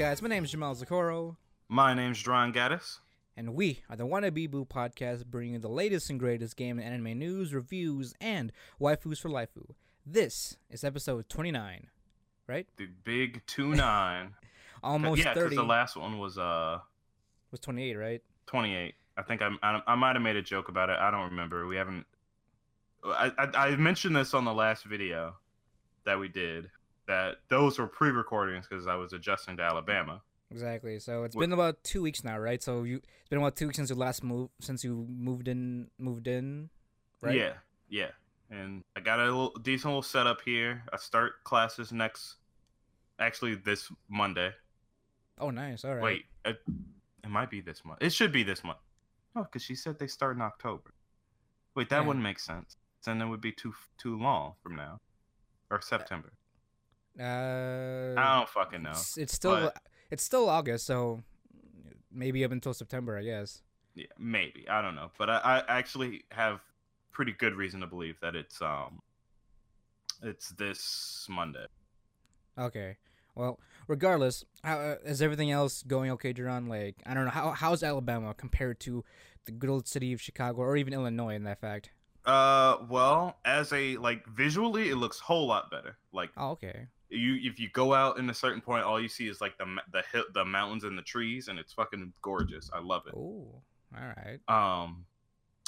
Guys? My name is Jamal Zakoro, My name's Dron Gaddis. and we are the Wannabe Boo podcast, bringing you the latest and greatest game and anime news, reviews, and waifus for lifeu. This is episode 29, right? The big two nine. Almost yeah, because 30 the last one was uh was 28, right? 28. I think I I, I might have made a joke about it. I don't remember. We haven't. I, I I mentioned this on the last video that we did. That those were pre-recordings because I was adjusting to Alabama. Exactly. So it's been about two weeks now, right? So you it's been about two weeks since you last moved, since you moved in, moved in, right? Yeah, yeah. And I got a little, decent little setup here. I start classes next, actually this Monday. Oh, nice. All right. Wait, it, it might be this month. It should be this month. Oh, no, because she said they start in October. Wait, that Yeah. wouldn't make sense. Then it would be too too long from now, or uh, September. Uh, I don't fucking know. It's, it's still but- it's still August, so maybe up until September, I guess. Yeah, maybe I don't know, but I, I actually have pretty good reason to believe that it's um, it's this Monday. Okay. Well, regardless, how, uh, is everything else going okay, Duran? Like, I don't know how how's Alabama compared to the good old city of Chicago or even Illinois, in that fact. Uh, well, as a like visually, it looks a whole lot better. Like Oh, okay. You, if you go out in a certain point, all you see is like the the hill, the mountains and the trees, and it's fucking gorgeous. I love it. Oh, all right. Um,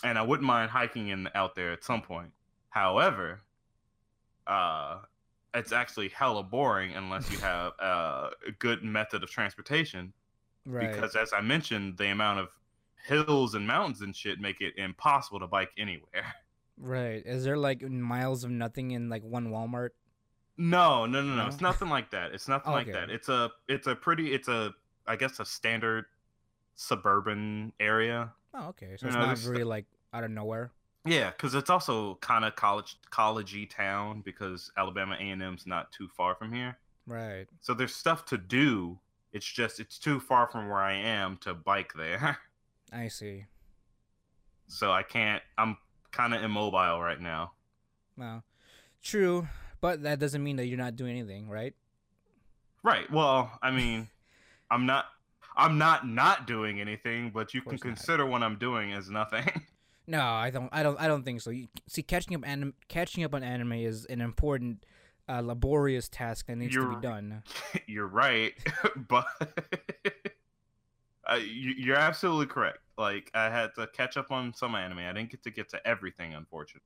and I wouldn't mind hiking in out there at some point. However, uh, it's actually hella boring unless you have uh, a good method of transportation. Right. Because as I mentioned, the amount of hills and mountains and shit make it impossible to bike anywhere. right. Is there like miles of nothing in like one Walmart? No, no, no, no. It's nothing like that. It's nothing oh, like that. It's a, it's a pretty, it's a, I guess a standard suburban area. Oh, okay. So You it's know, not really like out of nowhere. Yeah, because it's also kind of college, collegey town because Alabama A and M's not too far from here. Right. So there's stuff to do. It's just it's too far from where I am to bike there. I see. so I can't. I'm kind of immobile right now. Well, true, but that doesn't mean that you're not doing anything, right? Right. Well, I mean, I'm not. I'm not not doing anything, but you can course not. consider what I'm doing as nothing. No, I don't. I don't. I don't think so. You, see, catching up anim- catching up on anime is an important, uh, laborious task that needs to You're- be done. you're right, but uh, you, you're absolutely correct. Like I had to catch up on some anime. I didn't get to get to everything, unfortunately,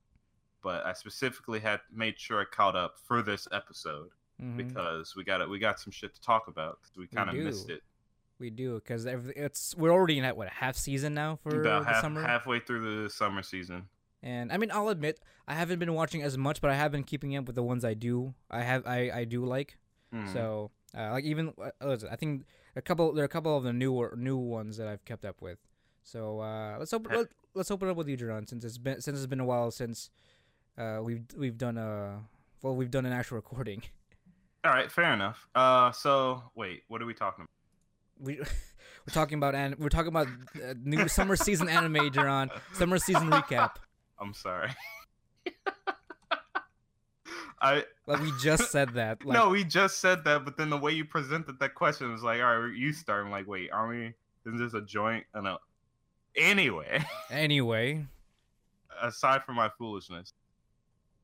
but I specifically had made sure I caught up for this episode Mhm. because we got. We got some shit to talk about because we kind of missed it We do because it's we're already in at what half season now for about the half, summer. halfway through the summer season. And I mean, I'll admit I haven't been watching as much, but I have been keeping up with the ones I do. I have I I do like. Mhm. So uh, like even uh, what was it? I think a couple there are a couple of the newer new ones that I've kept up with. So uh, let's open let, let's open up with you, Jerron, since it's been since it's been a while since uh, we've we've done a well we've done an actual recording. All right, fair enough. Uh, so wait, what are we talking about? We we're talking about and we're talking about uh, new summer season anime, Jerron. Summer season recap. I'm sorry. I Like we just said that. Like, no, we just said that, but then the way you presented that question was like, all right, you start. I'm like, wait, are we? Isn't this a joint? I know. Anyway, Anyway, aside from my foolishness,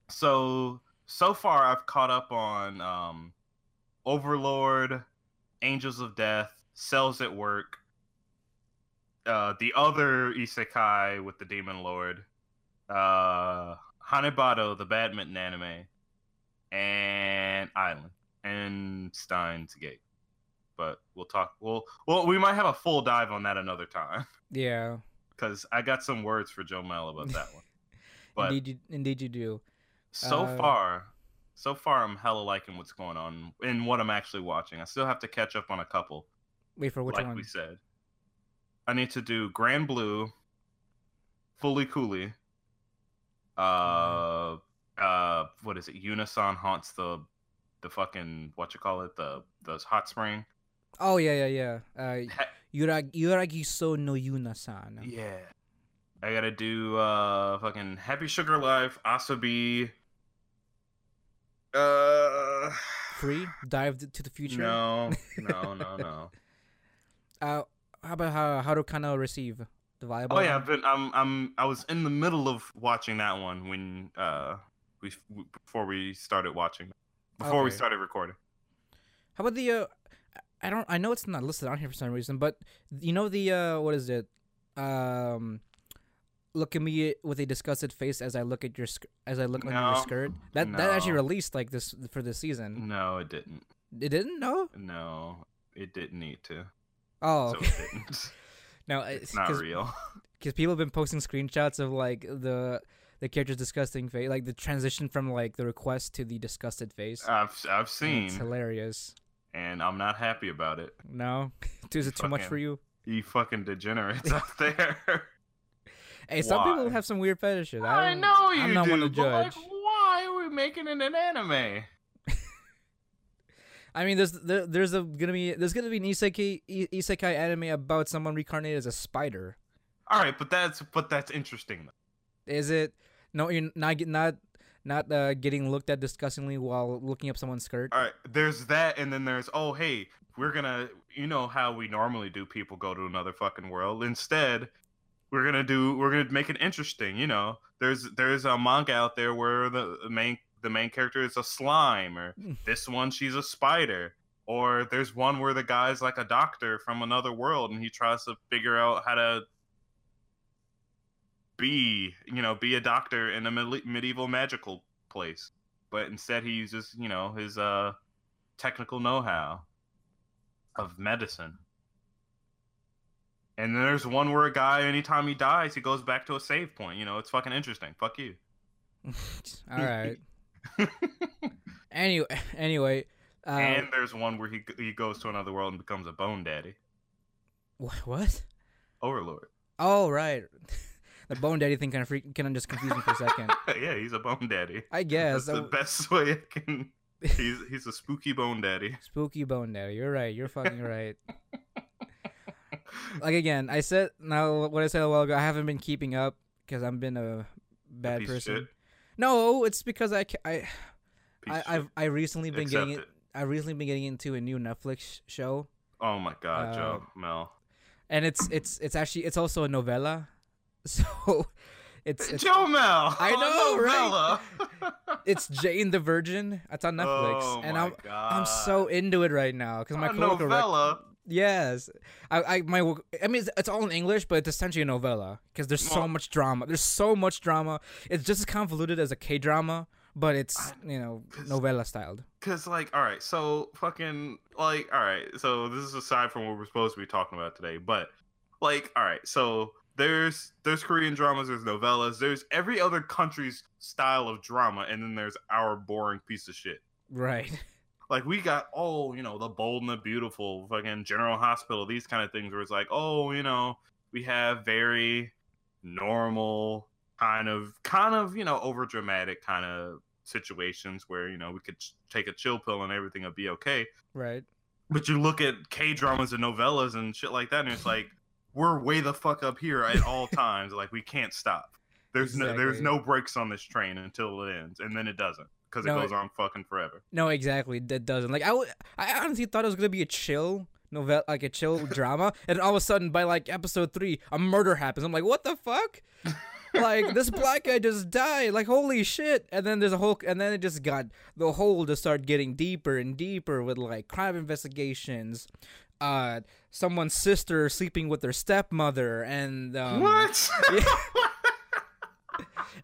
so so far I've caught up on um, Overlord, Angels of Death, Cells at Work, uh, the other Isekai with the Demon Lord, uh, Hanebado, the badminton anime, and Island and Steins Gate. But we'll talk. Well, well, we might have a full dive on that another time yeah, because I got some words for Joe Mel about that one. But indeed, you, indeed you do. So Uh, far, so far, I'm hella liking what's going on and what I'm actually watching. I still have to catch up on a couple, Wait for which like one? we said. I need to do Grand Blue, Fooly Cooly, uh, uh, what is it? Unison haunts the, the fucking what you call it, the the hot spring. Oh yeah, yeah, yeah. Uh, Yuragi, Yuragi-sou no Yuuna-san. Yeah. I gotta do uh fucking Happy Sugar Life, Asabi, Uh, Free? Dive to the future? no, no, no, no. Uh, how about how how to kind of receive the viable? Oh yeah, I've been. I'm. I'm. I was in the middle of watching that one when uh we before we started watching, before we started recording. How about the uh I don't I know it's not listed on here for some reason, but you know the uh what is it? Um look at me with a disgusted face as I look at your sk- as I look under your skirt. That that actually released like this for this season. No, it didn't. It didn't? No? No, it didn't need to. Oh, So okay. it didn't. no, It's not real. Cuz people have been posting screenshots of like the the character's disgusting face, like the transition from like the request to the disgusted face. I've I've seen, It's hilarious. and I'm not happy about it. No? Is it too much for you? You fucking degenerates out there. Hey, some people have some weird fetishes. I don't- know you I'm not do, one to but like, judge. why are we making it an anime? I mean, there's there, there's a gonna be there's gonna be an isekai i- isekai anime about someone reincarnated as a spider. All right, but that's but that's interesting. Is it? No, you're not not not uh, getting looked at disgustingly while looking up someone's skirt. All right, there's that, and then there's oh hey, we're gonna you know how we normally do people go to another fucking world. Instead, we're gonna do we're gonna make it interesting. You know, there's there's a manga out there where the main the main character is a slime, or Mm. this one she's a spider. Or there's one where the guy's like a doctor from another world and he tries to figure out how to be, you know, be a doctor in a medieval magical place. But instead he uses, you know, his uh technical know-how of medicine. And then there's one where a guy anytime he dies, he goes back to a save point. You know, it's fucking interesting. Fuck you. All right. Anyway, anyway, uh, and there's one where he he goes to another world and becomes a bone daddy. wh- what? Overlord. Oh, right. the bone daddy thing kind of freak, kind of just confused me for a second. yeah, he's a bone daddy. I guess That's the best way I can. He's he's a spooky bone daddy. spooky bone daddy. You're right. You're fucking right. Like again, I said now what I said a while ago. I haven't been keeping up because I've been a bad of person. No, it's because I I I, I've. I recently been Accept getting it. I recently been getting into a new Netflix show, Oh my god, Joe Um, Mel. and it's it's it's actually it's also a novella, so it's it's, Joe Mel. I know, right? it's Jane the Virgin. It's on Netflix, Oh and my I'm god. I'm so into it right now because my a coworker rec- novella. Yes, I, I my I mean it's, it's all in English, but it's essentially a novella because there's so much drama. There's so much drama. It's just as convoluted as a K drama, but it's you know novella styled. Cause like, all right, so fucking like, all right, so this is aside from what we're supposed to be talking about today, but like, all right, so there's there's Korean dramas, there's novellas, there's every other country's style of drama, and then there's our boring piece of shit. Right. Like we got oh, you know, the bold and the beautiful, fucking General Hospital, these kind of things where it's like, oh, you know, we have very normal kind of kind of, you know, over dramatic kind of situations where, you know, we could ch- take a chill pill and everything would be okay. Right. But you look at K dramas and novellas and shit like that, and it's like we're way the fuck up here at all times. Like we can't stop. There's no there's no brakes on this train until it ends, and then it doesn't because No, it goes on fucking forever. No, exactly. That doesn't like I. w- I honestly thought it was gonna be a chill novel, like a chill drama, and all of a sudden by like episode three, a murder happens. I'm like, what the fuck? like this black guy just died. Like holy shit! And then there's a whole, and then it just got the hole to start getting deeper and deeper with like crime investigations. Uh, someone's sister sleeping with their stepmother, and um, what?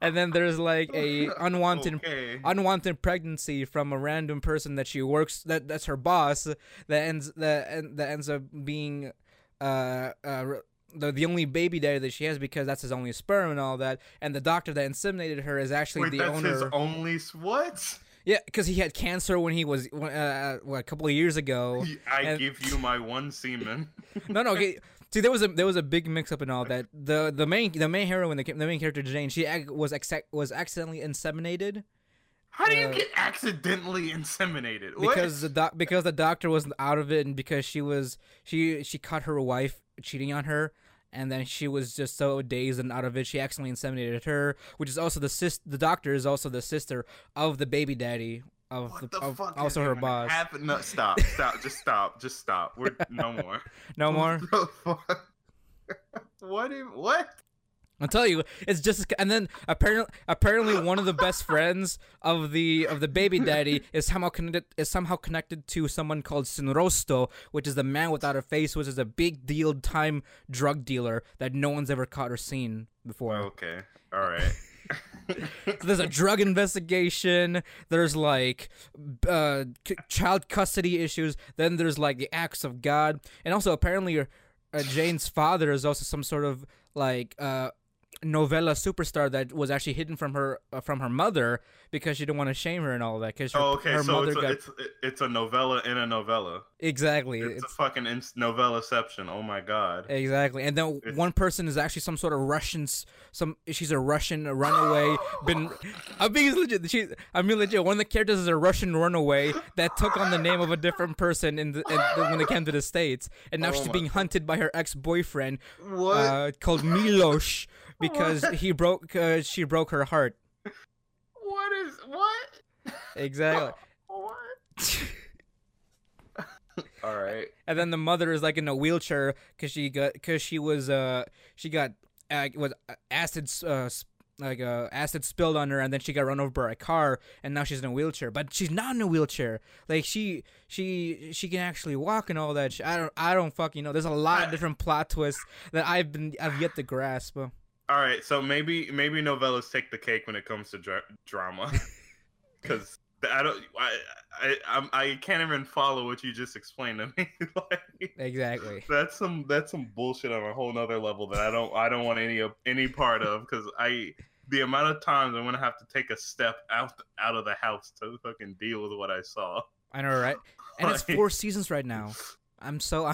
and then there's like a unwanted okay. unwanted pregnancy from a random person that she works that that's her boss that ends that that ends up being uh uh the, the only baby daddy that she has because that's his only sperm and all that and the doctor that inseminated her is actually Wait, the that's owner his only what? yeah because he had cancer when he was uh, what, a couple of years ago I and- give you my one semen. no no okay see there was a there was a big mix up in all that the the main the main heroine the, the main character Jane she ac- was acc- was accidentally inseminated How do you Uh, get accidentally inseminated? What? because the doc because the doctor was out of it and because she was she she caught her wife cheating on her and then she was just so dazed and out of it she accidentally inseminated her which is also the sis the doctor is also the sister of the baby daddy of What the, the of fuck? also her boss. happen- No, stop, stop, just stop, just stop. We're no more. No more. What the fuck? what? Even, what? I'll tell you, it's just and then apparently apparently one of the best friends of the of the baby daddy is somehow connected is somehow connected to someone called Sin Rostro, which is the man without a face, which is a big deal time drug dealer that no one's ever caught or seen before. Okay. All right. So there's a drug investigation. There's like uh, c- child custody issues. Then there's like the acts of God, and also apparently uh, Jane's father is also some sort of like uh, novella superstar that was actually hidden from her uh, from her mother because she didn't want to shame her and all that. Because her, oh, okay. her So mother it's a, got it's it's a novella in a novella. exactly. It's, It's, a fucking ins- novellaception. Oh my god. Exactly, and then It's- one person is actually some sort of Russian. Some she's a Russian runaway. been, I'm being legit. She, I mean legit. One of the characters is a Russian runaway that took on the name of a different person in, the, in when they came to the states, and now Oh she's being hunted by her ex boyfriend What? uh, called Milos because he broke. Uh, she broke her heart. what is what? Exactly. What? All right. and then the mother is like in a wheelchair because she got because she was uh she got uh, was acid uh s- like uh acid spilled on her and then she got run over by a car and now she's in a wheelchair but she's not in a wheelchair like she she she can actually walk and all that sh- I don't I don't fucking know there's a lot of different plot twists that I've been I've yet to grasp All right. So maybe maybe novellas take the cake when it comes to dra- drama, because I don't I I I'm, I can't even follow what you just explained to me. like, exactly that's some that's some bullshit on a whole nother level that I don't I don't want any of any part of because I the amount of times I'm gonna have to take a step out out of the house to fucking deal with what I saw. I know right and it's four seasons right now I'm so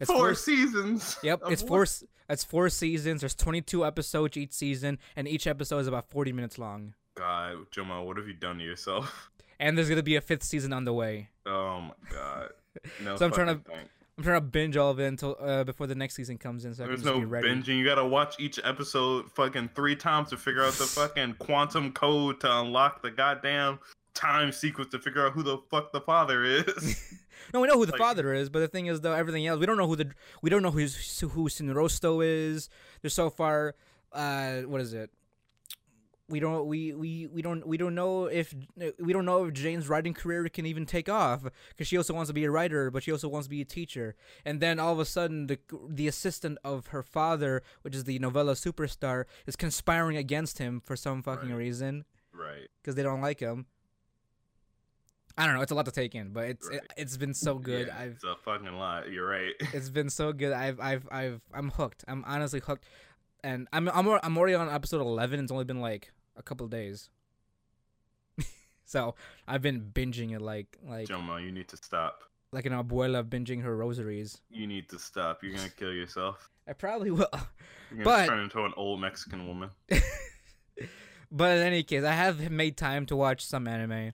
it's four four seasons. Yep, it's four. s- It's four seasons. There's 22 episodes each season, and each episode is about 40 minutes long. God, Jamal, what have you done to yourself? And there's gonna be a fifth season on the way. Oh my god. No So I'm trying to- thing. I'm trying to binge all of it until uh, before the next season comes in, so I can There's no be ready. binging. You gotta watch each episode fucking three times to figure out the fucking quantum code to unlock the goddamn time sequence to figure out who the fuck the father is. No, we know who the Like- father is, but the thing is, though, everything else we don't know who the we don't know who's who Sin Rostro is. There's so far, uh, what is it? We don't we, we, we don't we don't know if we don't know if Jane's writing career can even take off because she also wants to be a writer, but she also wants to be a teacher. And then all of a sudden, the the assistant of her father, which is the novella superstar, is conspiring against him for some fucking Right. reason right. because they don't like him. I don't know. It's a lot to take in, but it's Right. it, it's been so good. Yeah, I've it's a fucking lie. You're right. it's been so good. I've I've I've I'm hooked. I'm honestly hooked, and I'm I'm I'm already on episode eleven. It's only been like a couple of days, so I've been binging it like like Jamal, you need to stop. like an abuela binging her rosaries. You need to stop. You're gonna kill yourself. I probably will, You're gonna But- turn into an old Mexican woman. but in any case, I have made time to watch some anime,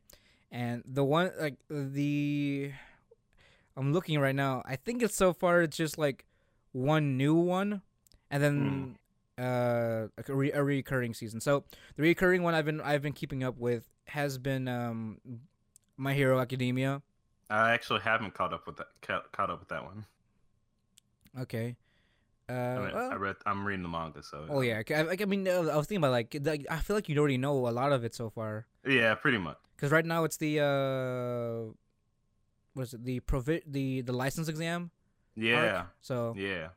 and the one like the I'm looking right now. I think it's so far it's just like one new one, and then uh a, re- a recurring season. So the recurring one I've been I've been keeping up with has been um My Hero Academia. I actually haven't caught up with that. Caught, caught up with that one. Okay. Uh, I, mean, well- I read. I'm reading the manga, so. oh yeah. I, I mean, I was thinking about like, like I feel like you already know a lot of it so far. Yeah, pretty much. Because right now it's the uh, what is it? The provi- the the license exam. Yeah. arc. So Yeah.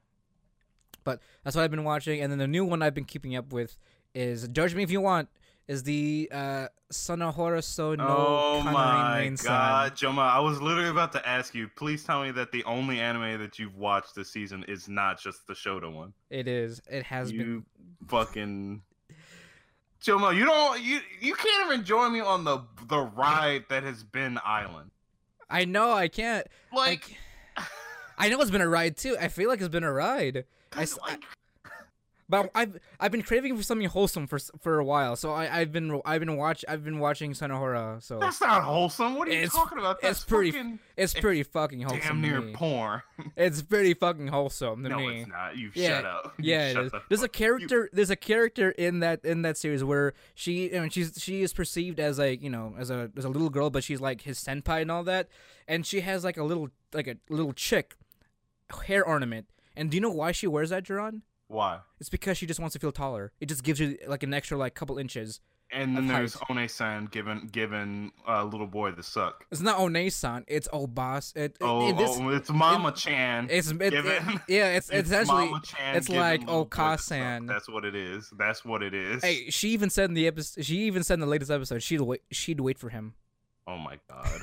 But that's what I've been watching, and then the new one I've been keeping up with is Judge Me If You Want. Is the uh Sunohara So no oh my god, Joma! I was literally about to ask you. Please tell me that the only anime that you've watched this season is not just the Shota one. It is. It has been. Fucking. Joma, you don't you you can't even join me on the the ride that has been Island. I know. I can't. Like, I know it's been a ride too. I feel like it's been a ride. I, like But I've I've been craving for something wholesome for for a while, so I I've been I've been watch I've been watching Sunohara, so That's not wholesome. What are you It's- talking about? That's it's pretty fucking it's pretty fucking wholesome. damn near porn. It's pretty fucking wholesome to no, me. it's not. You Yeah, shut up. You Yeah, shut is. the There's a character. There's a character in that in that series where she, you know, she's she is perceived as like you know as a as a little girl, but she's like his senpai and all that, and she has like a little like a little chick hair ornament. And do you know why she wears that, Jerron? Why? It's because she just wants to feel taller. It just gives you like an extra like couple inches. And then there's. One-san giving giving uh, little boy the suck. It's not One-san. It's Obas. It, it- Oh, it- this- oh it's Mama Chan. it's it, yeah. It's, it's essentially Mama Chan it's like. Okasan. That's what it is. That's what it is. Hey, she even said in the episode. She even said in the latest episode she'd wait. She'd wait for him. Oh my god.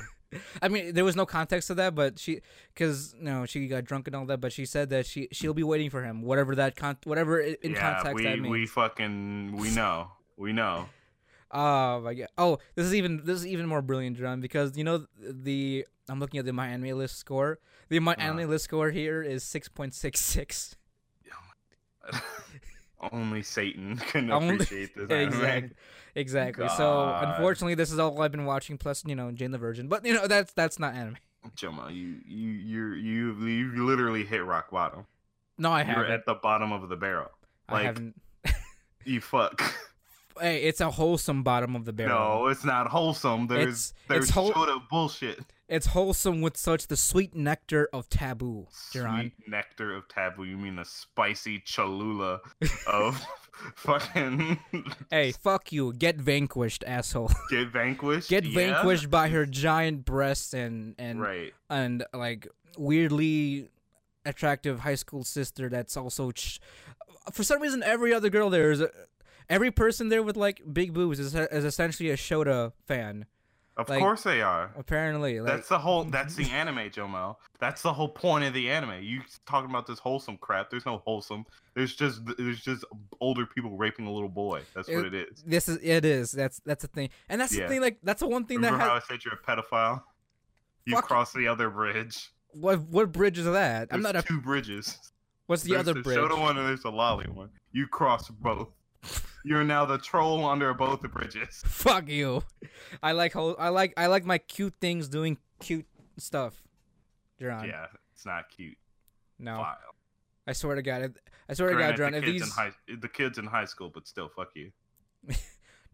I mean, there was no context to that, but she, because you know, she got drunk and all that. But she said that she she'll be waiting for him, whatever that con, whatever in yeah, context we that means. we fucking we know. We know. Oh my god! Oh, this is even this is even more brilliant, John, because you know the I'm looking at the my anime list score. The my uh-huh. anime list score here is six point six six. Only Satan can appreciate this. anime. Exactly. Exactly. So unfortunately, this is all I've been watching. Plus, you know, Jane the Virgin. But you know, that's that's not anime. Joma, you you you you you literally hit rock bottom. No, I haven't. You're at the bottom of the barrel. I like- haven't. You fuck. Hey, it's a wholesome bottom of the barrel. No, it's not wholesome. There's It's- there's it's whole- Shota bullshit. It's wholesome with such the sweet nectar of taboo. Sweet nectar of taboo. You mean the spicy Cholula of fucking Hey, fuck you. Get vanquished, asshole. get vanquished? Get Yeah? vanquished by her giant breasts and and Right. and like weirdly attractive high school sister that's also ch- for some reason every other girl there is a, every person there with like big boobs is, is essentially a Shota fan. Of Like- course they are. Apparently, like That's the whole. That's the anime, Jomo. That's the whole point of the anime. You talking about this wholesome crap? There's no wholesome. There's just there's just older people raping a little boy. That's what It- it is. this is it is that's that's the thing, and that's Yeah. the thing. Like that's the one thing Remember that how has I said you're a pedophile? You Fuck- cross the other bridge. what what bridge is that? I'm There's not a. two bridges. What's the there's other the bridge? Shota one and there's a loli one. You cross both. You're now the troll under both the bridges. Fuck you. I like whole, I like I like my cute things doing cute stuff. Duran. Yeah, it's not cute. No. File. I swear to God. I swear to God, Granted, Duran. the kids in these high the kids in high school, but still, fuck you.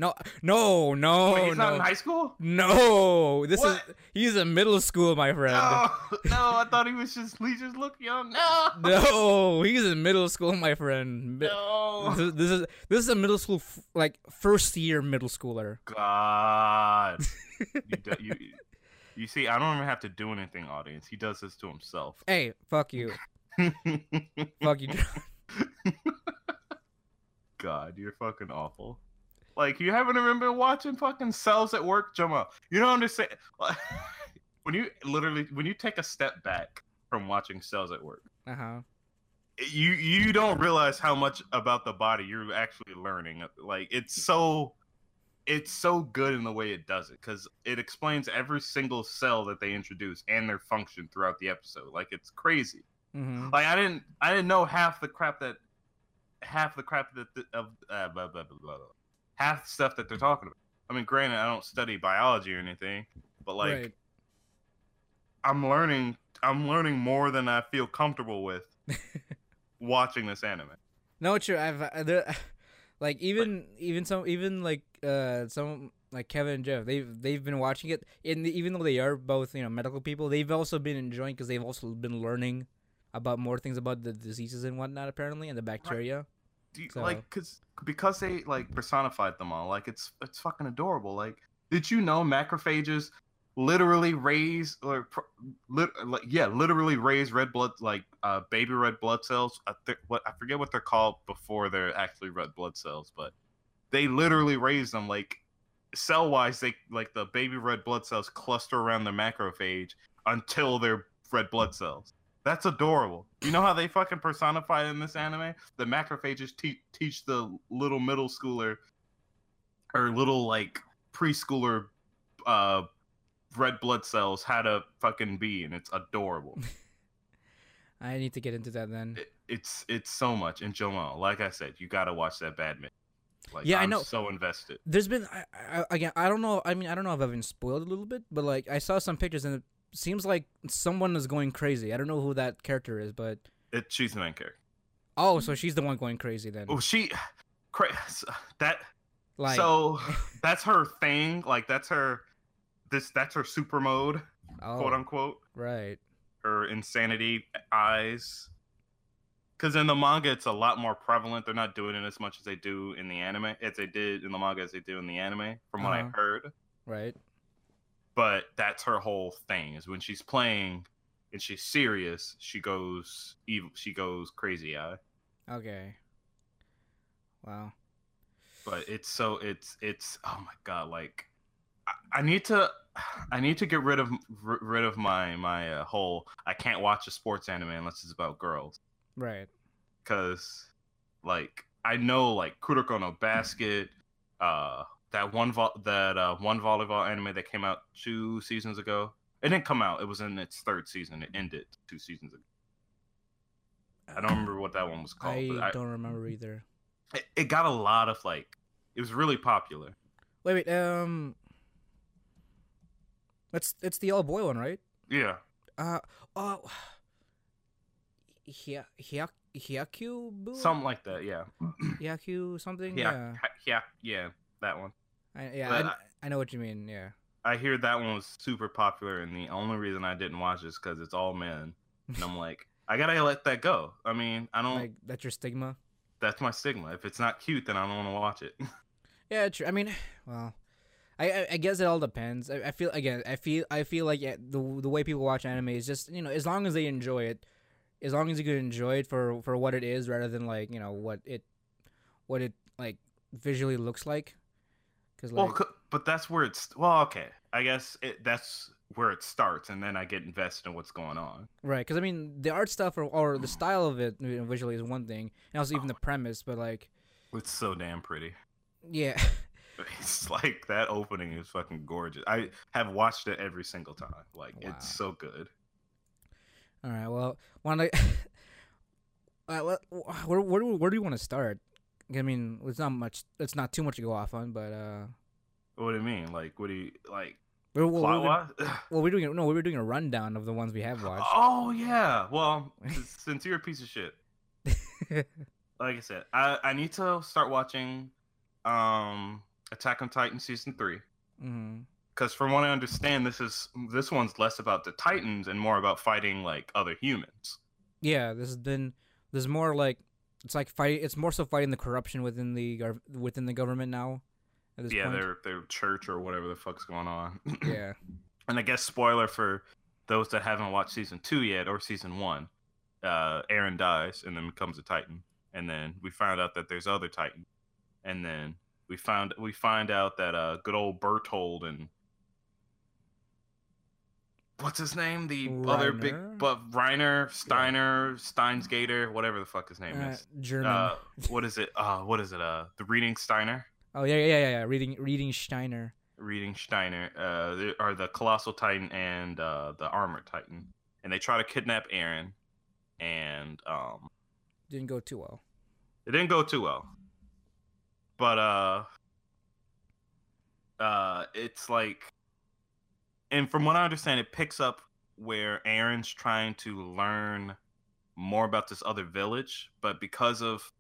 no no no Wait, he's not in high school. no this What? is he's in middle school, my friend. No, no, I thought he was just he just look young. No, No, he's in middle school, my friend. No. This is this is, this is a middle school f- like first year middle schooler. God, you, do, you you see, I don't even have to do anything, audience. He does this to himself. Hey, fuck you, fuck you. God, you're fucking awful. Like you haven't even been watching fucking cells at work, Joma. You don't understand. when you literally when you take a step back from watching cells at work, Uh huh. you you don't realize how much about the body you're actually learning. Like it's so it's so good in the way it does it because it explains every single cell that they introduce and their function throughout the episode. Like it's crazy. hmm Like I didn't I didn't know half the crap that half the crap that the, of uh, blah, blah, blah, blah, blah. Half the stuff that they're talking about. I mean, granted, I don't study biology or anything, but like right. I'm learning I'm learning more than I feel comfortable with watching this anime. No, it's true. I've uh, there, like even even some even like uh some like Kevin and Jeff. They've they've been watching it, and even though they are both you know medical people, they've also been enjoying because they've also been learning about more things about the diseases and whatnot apparently and the bacteria. Do you, So- like cuz because they like personified them all. Like it's it's fucking adorable. Like did you know macrophages literally raise or lit, like yeah, literally raise red blood like uh baby red blood cells. I th- what I forget what they're called before they're actually red blood cells, but they literally raise them like cell wise they like the baby red blood cells cluster around the macrophage until they're red blood cells. That's adorable. You know how they fucking personify in this anime? The macrophages te- teach the little middle schooler or little like preschooler uh red blood cells how to fucking be and it's adorable. I need to get into that then. It- it's it's so much. And Joel, like I said, you gotta watch that badminton. Like, Yeah, I I'm know. So invested. There's been I, I, again. I don't know. I mean, I don't know if I've been spoiled a little bit, but like I saw some pictures and seems like someone is going crazy. I don't know who that character is, but It, she's the main character. oh, so she's the one going crazy then. Oh, she, cra- that. Like, so that's her thing. Like that's her. This that's her super mode, oh, quote unquote. right. Her insanity eyes. Because in the manga, it's a lot more prevalent. They're not doing it as much as they do in the anime, as they did in the manga as they do in the anime, from what I Uh-huh. heard. Right. But that's her whole thing is when she's playing and she's serious she goes evil she goes crazy eye Okay. Wow. but it's so it's it's oh my god like i, I need to i need to get rid of r- rid of my my uh, whole i can't watch a sports anime unless it's about girls Right. because like i know like kuroko no basket uh that one vo- that uh one volleyball anime that came out two seasons ago it didn't come out it was in its third season it ended two seasons ago i don't remember what that one was called I but I, don't remember either. it, it got a lot of like it was really popular Wait, wait. Um. It's it's the all boy one, right? yeah Uh. Oh. Hia Hia Hyaku something like that yeah Hyaku something. yeah yeah yeah that one I, yeah. I, I- I know what you mean. Yeah. i hear that one was super popular and the only reason i didn't watch it is because it's all men and i'm like i gotta let that go i mean i don't Like that's your stigma. that's my stigma. If it's not cute, then I don't want to watch it. Yeah, true. I mean, well, I I, I guess it all depends. I, I feel again. I feel I feel like yeah, the the way people watch anime is just you know as long as they enjoy it, as long as you can enjoy it for for what it is rather than like you know what it what it like visually looks like. Because well, like c- but that's where it's. Well, okay, I guess it, that's where it starts, and then I get invested in what's going on. right, because I mean the art stuff or, or the style of it you know, visually is one thing, and also even the premise. But like It's so damn pretty. yeah, It's like that opening is fucking gorgeous. I have watched it every single time. Like Wow. it's so good. all right. Well, want to. Uh, where, where, do- where do you want to start? I mean, it's not much. It's not too much to go off on, but uh, What do you mean? Like, what do you like? we're, Plot we're, well, we're doing a- no, we were doing a rundown of the ones we have watched. Oh yeah. Well, since you're a piece of shit, like I said, I I need to start watching, um, Attack on Titan season three. because from what I understand, this is this one's less about the Titans and more about fighting like other humans. Yeah, this has been. There's more like it's like fight. It's more so fighting the corruption within the gov- within the government now. At this yeah, point. their their church or whatever the fuck's going on. yeah. and I guess spoiler for those that haven't watched season two yet or season one, uh, Eren dies and then becomes a Titan, and then we find out that there's other Titans, and then we found we find out that uh, good old Bertholdt and what's his name, the other big but Reiner Steiner Steinsgater, whatever the fuck his name Uh, is. German. Uh, what is it? Uh, what is it? Uh, the Reading Steiner. oh yeah, yeah, yeah, yeah. Reading, reading Steiner. Reading Steiner uh, are the Colossal Titan and uh, the Armored Titan, and they try to kidnap Eren, and um, Didn't go too well. it didn't go too well. But uh, uh, it's like, and from what I understand, it picks up where Eren's trying to learn more about this other village, but because of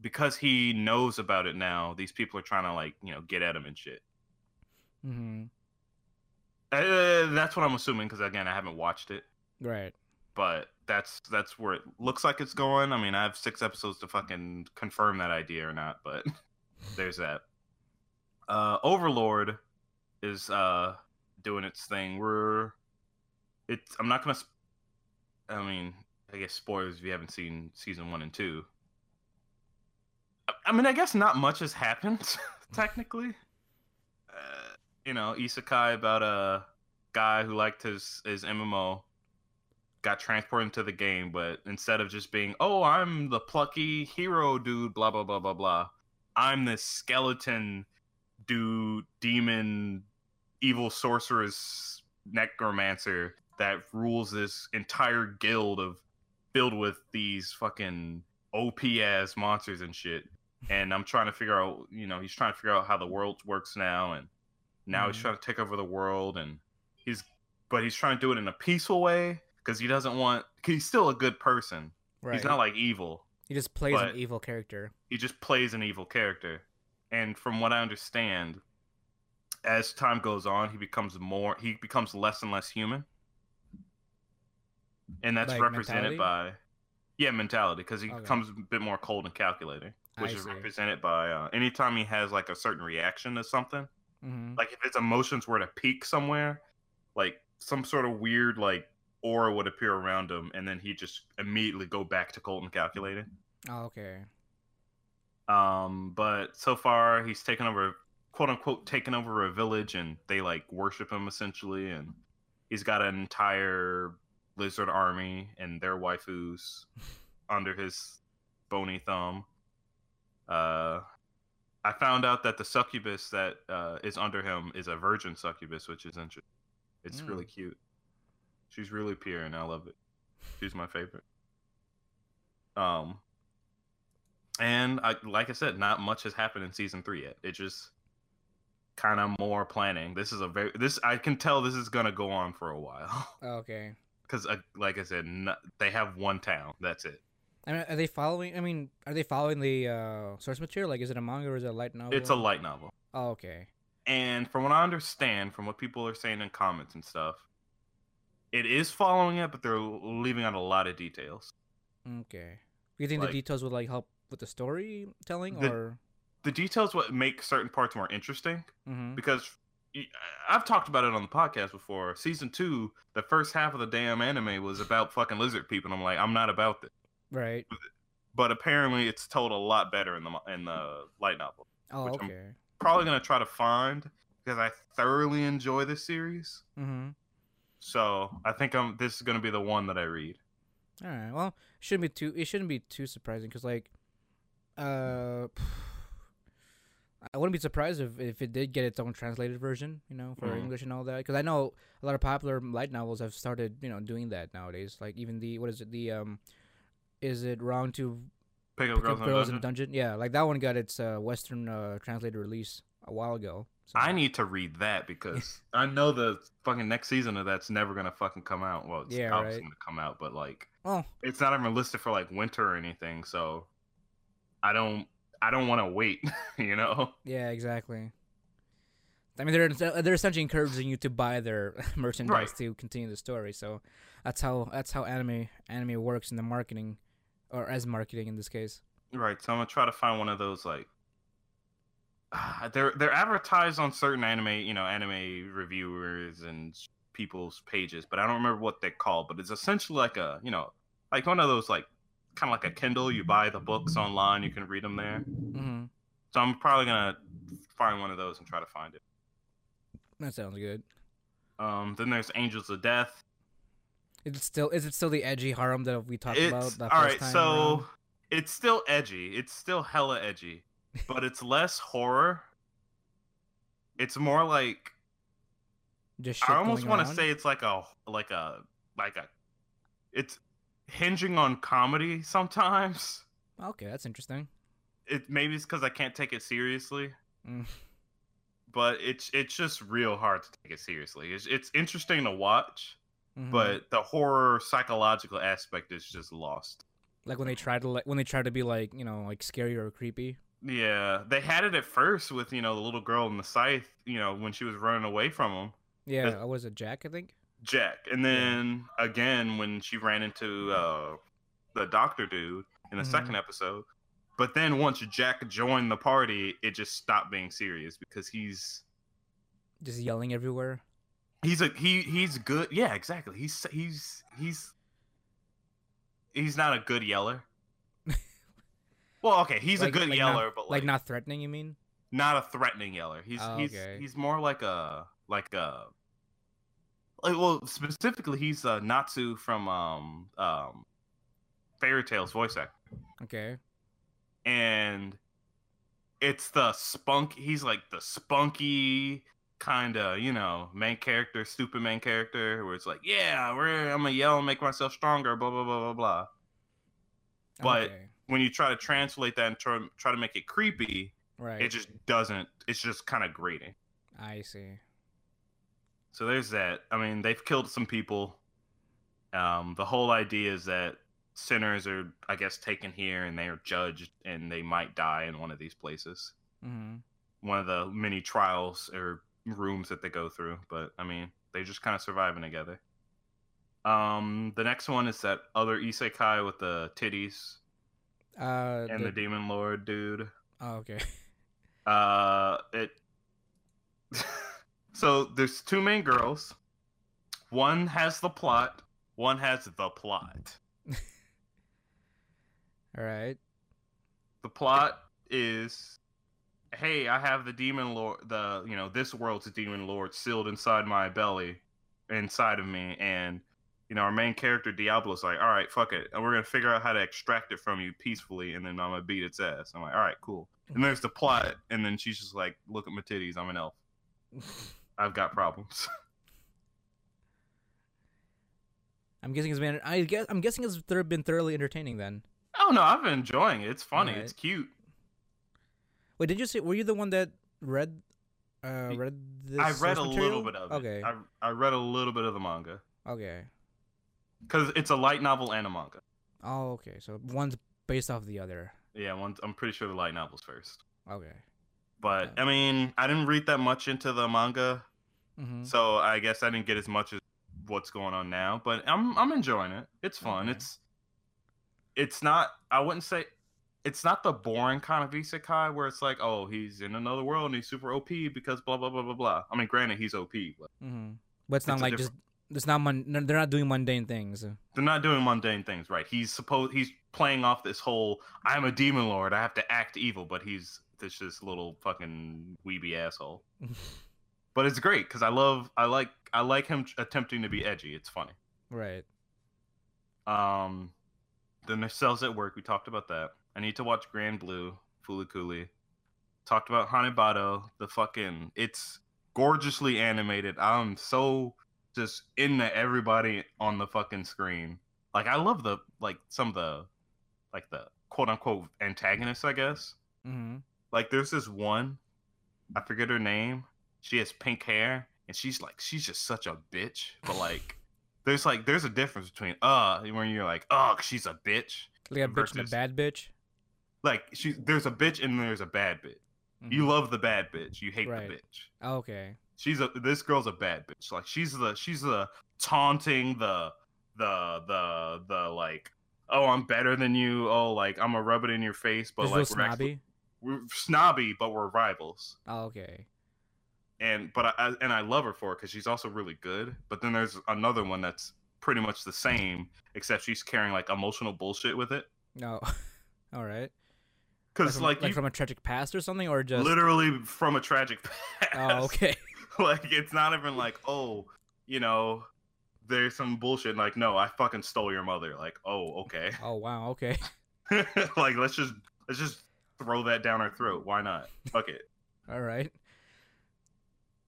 because he knows about it now, these people are trying to like you know get at him and shit. hmm Uh, that's what I'm assuming because again, I haven't watched it, Right. but that's that's where it looks like it's going. I mean, I have six episodes to fucking confirm that idea or not, but there's that. Uh, Overlord is uh doing its thing. We're it's. I'm not gonna. I mean, I guess spoilers if you haven't seen season one and two. I- mean, I guess not much has happened technically. Uh, you know, isekai about a guy who liked his his MMO got transported into the game, but instead of just being, "Oh, I'm the plucky hero dude," blah blah blah blah blah, I'm this skeleton dude, demon, evil sorceress necromancer that rules this entire guild of filled with these fucking OP ass monsters and shit. And I'm trying to figure out, you know, he's trying to figure out how the world works now, and now he's Mhm. trying to take over the world, and he's, but he's trying to do it in a peaceful way because he doesn't want. Cause he's still a good person. Right. He's not like evil. he just plays an evil character. He just plays an evil character. And from what I understand, as time goes on, he becomes more. He becomes less and less human. And that's Like represented mentality? by, yeah, mentality, because he Okay. becomes a bit more cold and calculating, which I is see. represented by uh, anytime he has like a certain reaction to something. hmm Like if his emotions were to peak somewhere, like some sort of weird like aura would appear around him, and then he just immediately go back to cold and calculating. Oh, okay. Um, but so far he's taken over, quote unquote, taken over a village, and they like worship him essentially, and he's got an entire lizard army and their waifus under his bony thumb. Uh, I found out that the succubus that uh, is under him is a virgin succubus, which is interesting. It's Mm. really cute. She's really pure, and I love it. She's my favorite. Um, and I, like I said, not much has happened in season three yet. It just kind of more planning. This is a very this I can tell this is gonna go on for a while Okay. because, uh, like I said, no, they have one town. That's it. I mean, are they following? I mean, are they following the uh, source material? Like, is it a manga or is it a light novel? It's a light novel. Oh, okay. And from what I understand, from what people are saying in comments and stuff, it is following it, but they're leaving out a lot of details. Okay. You think Like- the details would like help with the storytelling, or? The details what make certain parts more interesting Mm-hmm. because I've talked about it on the podcast before. Season two, the first half of the damn anime was about fucking lizard people. And I'm like, I'm not about this. Right. But apparently, it's told a lot better in the in the light novel. Oh, Which I'm- okay. Probably gonna try to find because I thoroughly enjoy this series. Mm-hmm. So I think I'm. This is gonna be the one that I read. All right. Well, shouldn't be too. It shouldn't be too surprising because, like, uh, I wouldn't be surprised if if it did get its own translated version, you know, for Mhm. English and all that. Because I know a lot of popular light novels have started, you know, doing that nowadays. Like even the what is it? The um, is it wrong to Pick up pick girls, up in a girls in a dungeon. dungeon? Yeah, like that one got its uh, Western uh, translated release a while ago. So. I need to read that because I know the fucking next season of that's never gonna fucking come out. Well, it's Yeah, obviously right. gonna come out, but like Oh, it's not even listed for like winter or anything. So I don't. I don't want to wait. You know. yeah, exactly. I mean, they're they're essentially encouraging you to buy their merchandise Right. to continue the story. So that's how that's how anime anime works in the marketing, or as marketing in this case. Right. So I'm gonna try to find one of those like. Ah, they're they're advertised on certain anime, you know, anime reviewers and people's pages, but I don't remember what they're called. But it's essentially like a, you know, like one of those like kind of like a Kindle. You buy the books online, you can read them there. Mm-hmm. So I'm probably gonna find one of those and try to find it. That sounds good. Um, then there's Angels of Death. Is it still is it still the edgy harem that we talked about It's the all first right. time So around? it's still edgy. It's still hella edgy, but it's less horror. It's more like I almost want to say it's like a like a like a it's hinging on comedy sometimes. Okay, that's interesting. It maybe it's because I can't take it seriously, Mm. but it's it's just real hard to take it seriously. It's it's interesting to watch, Mhm. but the horror psychological aspect is just lost. like when they try to like when they try to be like you know like scary or creepy. Yeah, they had it at first with you know the little girl in the scythe, you know when she was running away from him, Yeah, That's- uh, was it Jack? I think. Jack, and then again when she ran into uh, the doctor dude in the Mhm. second episode. But then once Jack joined the party, it just stopped being serious because he's Just yelling everywhere. he's a he he's good. Yeah, exactly. He's he's he's he's not a good yeller. well, okay, he's Like- a good like yeller, not, but like like, not threatening. You mean? not a threatening yeller. He's Oh, he's okay. he's more like a like a like well specifically he's uh, Natsu from um um Fairy Tail's voice actor. Okay. and it's the spunk he's like the spunky kind of you know main character stupid main character where it's like yeah i'm gonna yell and make myself stronger blah blah blah blah blah But Okay. when you try to translate that and try, try to make it creepy, right, it just doesn't. It's just kind of grating. I see. So there's that. I mean, they've killed some people. Um, the whole idea is that sinners are, I guess, taken here and they are judged and they might die in one of these places. hmm One of the many trials or rooms that they go through. But I mean, they're just kind of surviving together. Um, the next one is that other isekai with the titties Uh, and the demon lord dude. oh, okay. Uh, it. So there's two main girls. One has the plot. One has the plot. All right. The plot is, hey, I have the demon lord, the you know this world's demon lord sealed inside my belly, inside of me, and you know our main character Diablo's like, all right, fuck it, and we're gonna figure out how to extract it from you peacefully, and then I'm gonna beat its ass. I'm like, all right, cool. And there's the plot, and then she's just like, look at my titties, I'm an elf. I've got problems. I'm guessing it's been. I guess I'm guessing it's been thoroughly entertaining then. oh no, I've been enjoying it. It's funny. Alright. It's cute. Wait, did you say? Were you the one that read? Uh, read this. I read a little material? bit of it. Okay. I, I read a little bit of the manga Okay. because it's a light novel and a manga. Oh, okay. So one's based off the other. Yeah, one, I'm pretty sure the light novel's first. Okay. But. I mean, I didn't read that much into the manga, Mm-hmm. so I guess I didn't get as much as what's going on now. But I'm I'm enjoying it. It's fun. Okay. It's it's not. I wouldn't say it's not the boring kind of isekai where it's like, oh, he's in another world and he's super OP because blah blah blah blah blah. I mean, granted, he's OP, but Mm-hmm. But it's not It's a like just. It's not. Mon- they're not doing mundane things. they're not doing mundane things, right? He's supposed he's playing off this whole I'm a demon lord, I have to act evil, but he's just little fucking weeby asshole. But it's great because I love I like I like him attempting to be edgy. It's funny. right. Um, then there's Cells at Work. We talked about that. I need to watch Grand Blue, Fooly Cooly. Talked about Hanebado. The fucking it's gorgeously animated. I'm so just into everybody on the fucking screen. Like I love the like some of the like the quote unquote antagonists, I guess. Mm-hmm. Like there's this one, I forget her name. She has pink hair and she's like she's just such a bitch. But like there's like there's a difference between uh when you're like, oh she's a bitch. Like a bitch and a bad bitch. Like she there's a bitch and there's a bad bitch. You Mhm. love the bad bitch. You hate Right. the bitch. Oh, okay. She's a this girl's a bad bitch. Like she's the she's the taunting the the the the like oh I'm better than you. Oh like I'm gonna rub it in your face, but Just like we're actually- snobby. We're snobby, but we're rivals. Oh, okay. and but I, I and I love her for it because she's also really good. But then there's another one that's pretty much the same, except she's carrying like emotional bullshit with it. No. All right. Because from, like, you from a tragic past or something, or just. literally from a tragic past. Oh, okay. like it's not even like oh, you know, there's some bullshit. Like no, I fucking stole your mother. Like oh okay, Oh wow. Okay. like let's just let's just throw that down our throat. Why not? Fuck it. All right.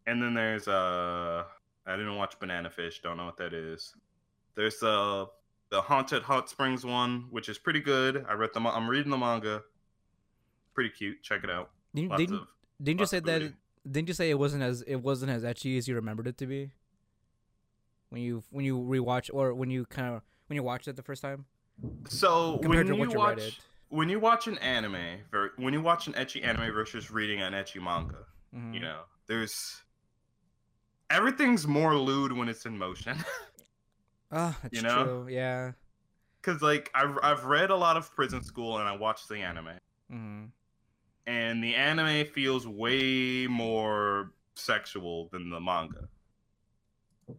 And then there's uh I didn't watch Banana Fish, don't know what that is. There's uh the Haunted Hot Springs one, which is pretty good. I read the I'm reading the manga. Pretty cute. Check it out. Didn't, Lots didn't, of didn't you say that? Didn't you say it wasn't as it wasn't as ecchi as you remembered it to be? When you when you rewatch or when you kind of when you watched it the first time So compared when to you what you watch read it. When you watch an anime, ver- when you watch an ecchi anime versus reading an ecchi manga, Mhm. you know, there's everything's more lewd when it's in motion. Ah, that's you know? true. Yeah. Cause like I've I've read a lot of Prison School and I watched the anime. hmm and the anime feels way more sexual than the manga.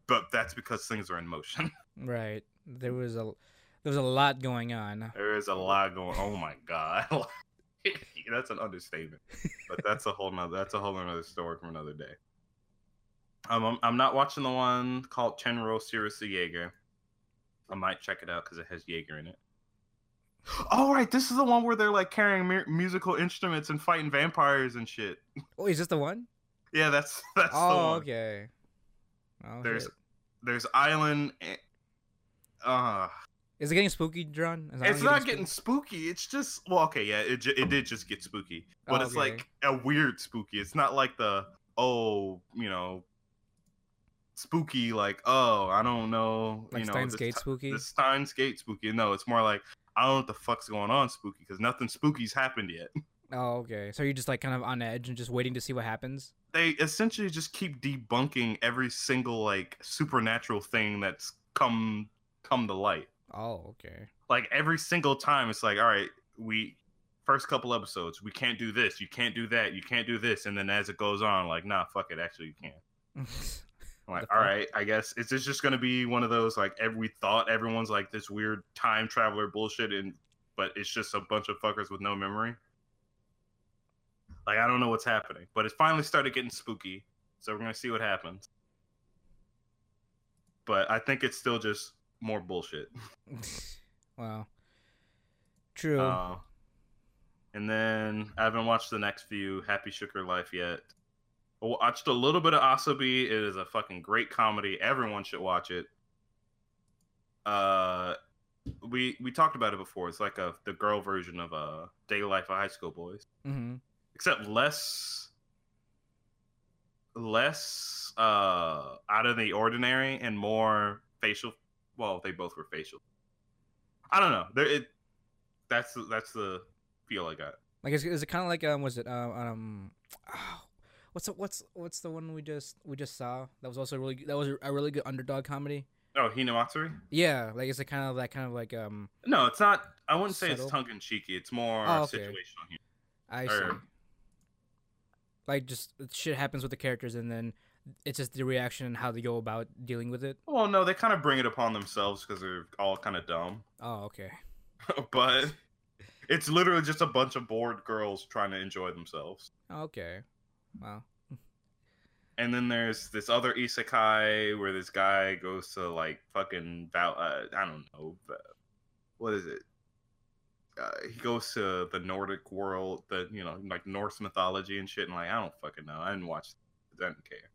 But that's because things are in motion. Right. There was a there was a lot going on. there is a lot going. Oh my god, that's an understatement. But that's a whole nother. That's a whole another story from another day. Um, I'm, I'm not watching the one called Tenrou Sirius the Jaeger. I might check it out because it has Jaeger in it. All right, this is the one where they're like carrying mu- musical instruments and fighting vampires and shit. Oh, is this the one? Yeah, that's that's the oh, one. okay. Oh, There's shit. there's Island. eh, Uh, Is it getting spooky, John? Is It's it not spooky? getting spooky. It's just well, okay, yeah, it ju- it did just get spooky, but Oh, it's okay. like a weird spooky. It's not like the oh, you know, spooky like oh, I don't know, like you know, Steins Gate ti- spooky. the Steins Gate spooky. No, it's more like I don't know what the fuck's going on spooky because nothing spooky's happened yet. Oh, okay. So you're just like kind of on edge and just waiting to see what happens. They essentially just keep debunking every single like supernatural thing that's come come to light. Oh, okay. like every single time it's like all right we first couple episodes we can't do this you can't do that you can't do this and then as it goes on like nah fuck it actually you can. I'm like all right i guess is this just gonna be one of those like every thought everyone's like this weird time traveler bullshit and but it's just a bunch of fuckers with no memory? Like i don't know what's happening but it finally started getting spooky so we're gonna see what happens. But i think it's still just more bullshit wow. True. Uh, and then I haven't watched the next few Happy Sugar Life yet. I watched a little bit of Asobi. It is a fucking great comedy. Everyone should watch it. Uh, we we talked about it before. It's like a the girl version of uh Day Life of High School Boys, hmm except less less uh out of the ordinary and more facial. Well, they both were facial. I don't know. There it. That's the- that's the feel I got. Like, is, is it kind of like um, was it um, um, oh, what's the, what's what's the one we just we just saw that was also really that was a really good underdog comedy. Oh, Hinamatsuri? Yeah, like is it kind of that kind of like um, No, it's not. I wouldn't say it's tongue in cheeky. It's more Oh, okay. situational humor. I Or- see. Like just shit happens with the characters and then it's just the reaction and how they go about dealing with it. Well, no, they kind of bring it upon themselves because they're all kind of dumb. Oh, okay. but it's literally just a bunch of bored girls trying to enjoy themselves. Okay. Wow. And then there's this other isekai where this guy goes to like fucking Val. Uh, I don't know. What is it? Uh, he goes to the Nordic world, the you know like Norse mythology and shit, and like I don't fucking know. I didn't watch. I didn't care.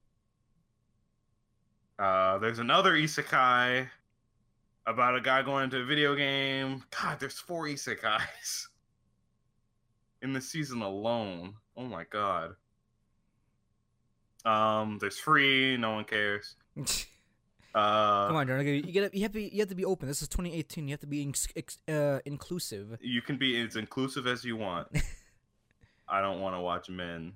Uh, there's another isekai about a guy going into a video game. God, there's four isekais in the season alone. Oh my god. Um, there's free, no one cares. Uh, Come on, John. You get you have to be, you have to be open. This is 2018. You have to be ex- uh, inclusive. you can be as inclusive as you want. I don't want to watch men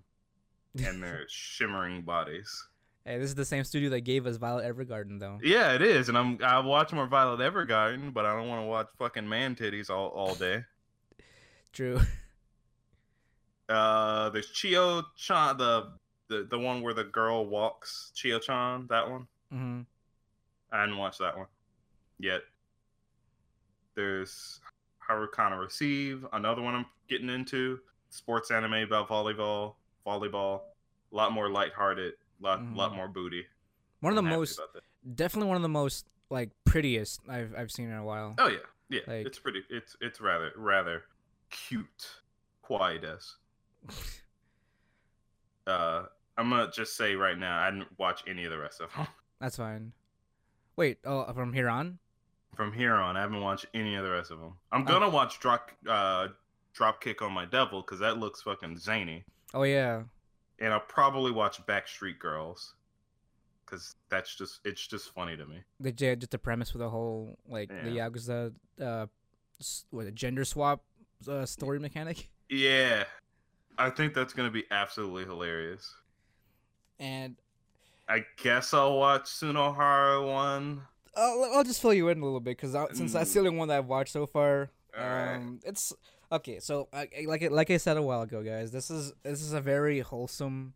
and their shimmering bodies. Hey, this is the same studio that gave us Violet Evergarden, though. Yeah, it is, and I'm I watch more Violet Evergarden, but I don't want to watch fucking man titties all all day. True. Uh, there's Chio Chan, the the the one where the girl walks. Chio Chan, that one. hmm I didn't watch that one yet. There's Harukana Receive, another one I'm getting into. Sports anime about volleyball, volleyball. A lot more lighthearted, lot Mhm. lot more booty. One of the most, definitely one of the most like prettiest I've I've seen in a while. Oh yeah, yeah. Like- it's pretty. It's it's rather rather cute. Kawaii des. Uh, I'm gonna just say right now, I didn't watch any of the rest of them. That's fine. Wait, oh, from here on? From here on, I haven't watched any of the rest of them. I'm Oh. gonna watch drop uh drop kick on my devil because that looks fucking zany, Oh yeah. And I'll probably watch Backstreet Girls because that's just it's just funny to me. The just the premise for the whole like the Yeah. Yakuza uh, what a gender swap uh, story mechanic. Yeah, I think that's gonna be absolutely hilarious. And I guess I'll watch Sunohara one. I'll, I'll just fill you in a little bit because since that's the Mm. only one that I've watched so far. Alright. Um, it's okay. So I, I- like I- like I said a while ago, guys, this is this is a very wholesome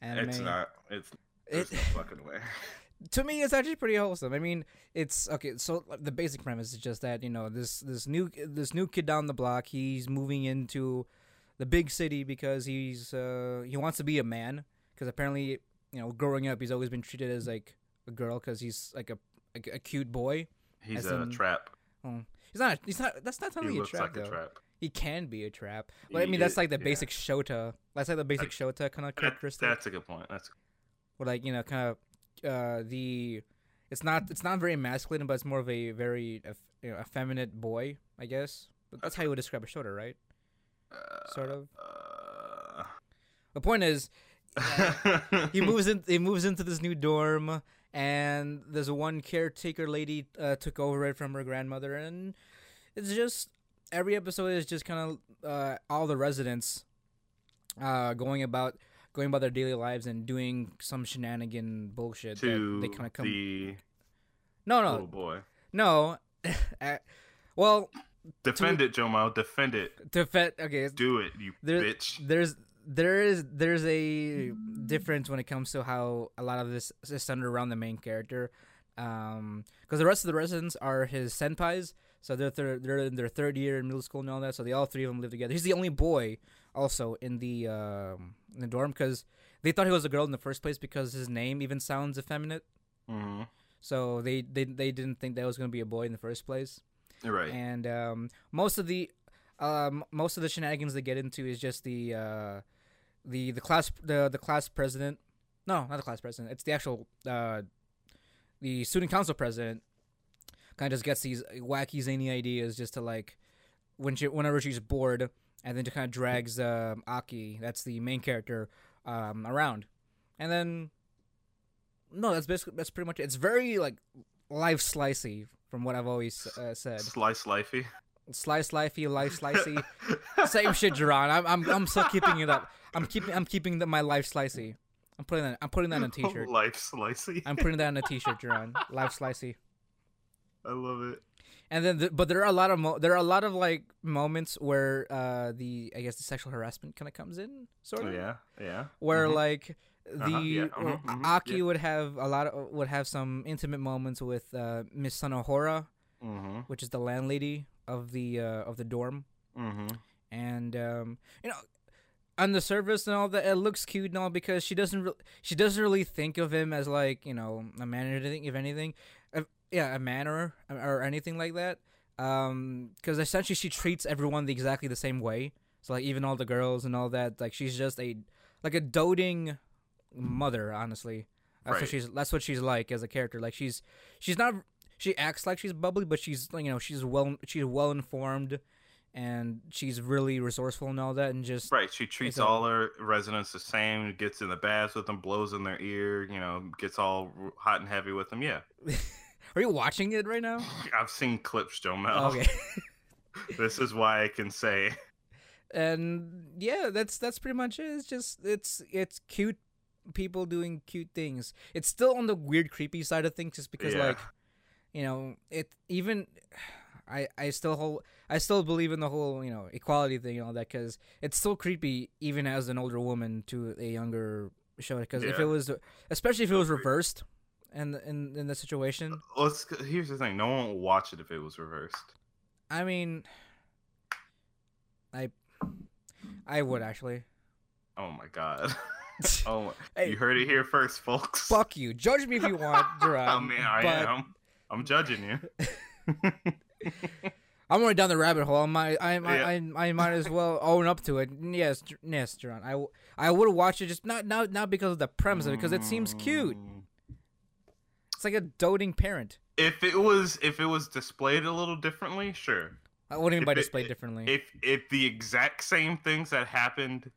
anime. It's not. It's It, no fucking way. to me, it's actually pretty wholesome. I mean, it's okay. So the basic premise is just that you know this this new this new kid down the block. He's moving into the big city because he's uh he wants to be a man. Because apparently, you know, growing up, he's always been treated as like a girl because he's like a, like a cute boy. He's As a in- trap. He's not. He's not. That's not He really a looks trap like though. a trap. He can be a trap. But I mean, that's like the yeah. basic Shota. That's like the basic Shota kind of characteristic. that's a good point. That's Or like you know, kind of uh, the. it's not it's not very masculine, but it's more of a very you know, effeminate boy, I guess. But that's how you would describe a Shota, right? Sort of. Uh, The point is, he moves in. He moves into this new dorm, and there's one caretaker lady uh, took over it from her grandmother, and it's just every episode is just kind of uh, all the residents uh, going about going about their daily lives and doing some shenanigan bullshit that to they kind of come. the no, no, little boy. no. Well, Defend it, Jomo. Defend it. to fet okay, Do it, you There- bitch. there's there is there's a difference when it comes to how a lot of this is centered around the main character um because the rest of the residents are his senpais so they're thir- they're in their third year in middle school and all that so they all three of them live together he's the only boy also in the um in the dorm because they thought he was a girl in the first place because his name even sounds effeminate hmm so they they, they didn't think that was going to be a boy in the first place right. and um, most of the um, most of the shenanigans they get into is just the uh, the the class the the class president. No, not the class president. It's the actual uh, the student council president. Kind of just gets these wacky zany ideas just to like when she whenever she's bored, and then just kind of drags um Aki, that's the main character, um, around, and then no, that's basically that's pretty much it. It's very like life slicey from what I've always uh, said. Slice lifey. Slice lifey, life slicey. Same shit, Jerron. I'm I'm I'm still keeping it up. I'm keeping I'm keeping the, my life slicey. I'm putting that I'm putting that on a t-shirt. Life slicey. I'm putting that on a t-shirt, Jerron. Life slicey. I love it. And then, the, but there are a lot of mo- there are a lot of like moments where uh the I guess the sexual harassment kind of comes in, sort Oh, of. yeah, yeah. Where Mhm. like the Uh-huh, yeah, mhm, Aki yeah. would have a lot of would have some intimate moments with uh Miss Sunohara, Mm-hmm. which is the landlady of the uh, of the dorm. Mm-hmm. and um, you know, on the surface and all that, it looks cute and all because she doesn't re- she doesn't really think of him as like you know a man or anything, if anything, yeah, a manner or anything like that. Um, because essentially she treats everyone the, exactly the same way. So like even all the girls and all that, like she's just a like a doting mother. Honestly, that's what she's that's what she's like as a character. Like she's she's not she acts like she's bubbly, but she's you know she's well she's well informed and she's really resourceful and all that and just Right. She treats a- all her residents the same. Gets in the baths with them, blows in their ear. You know, gets all hot and heavy with them. Yeah, are you watching it right now? I've seen clips, Joe Mel. okay. This is why I can say. And yeah that's that's pretty much it. It's just it's it's cute people doing cute things. It's still on the weird creepy side of things just because Yeah. like you know it even i i still hold i still believe in the whole you know equality thing and all that because it's still creepy even as an older woman to a younger show because if it was especially if it was reversed in in in the situation let's. Here's the thing: no one will watch it if it was reversed. i mean i i would actually Oh my god. oh, my- Hey. you heard it here first, folks. fuck you judge me if you want oh, Gerard, I mean, I but am. I'm judging you. I'm already down the rabbit hole. I might, I, I, Yeah. I, I might as well own up to it. Yes, yes, Jerron. I, I would watch it just not, not, not because of the premise of it, because it seems cute. It's like a doting parent. If it was, if it was displayed a little differently, sure. Uh, What do you mean by it- displayed differently? If if the exact same things that happened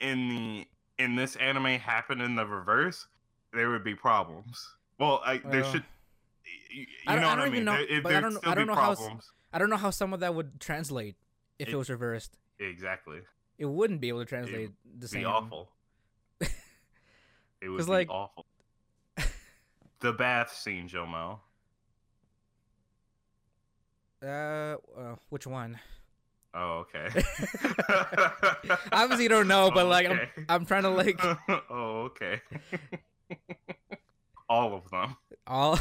in the in this anime happened in the reverse, there would be problems. Well, I, there Well, should. You, don't- know what don't I even mean? know- There, but I don't- I don't know how problems. I don't know how some of that would translate if it, It- was reversed. Exactly. It wouldn't be able to translate the It'd same. be awful. it would be like- awful. The bath scene, Jomo. Uh, uh, which one? Oh, okay. Obviously, you don't know, but Oh, like, I'm. I'm trying to like oh, okay. All of them. all.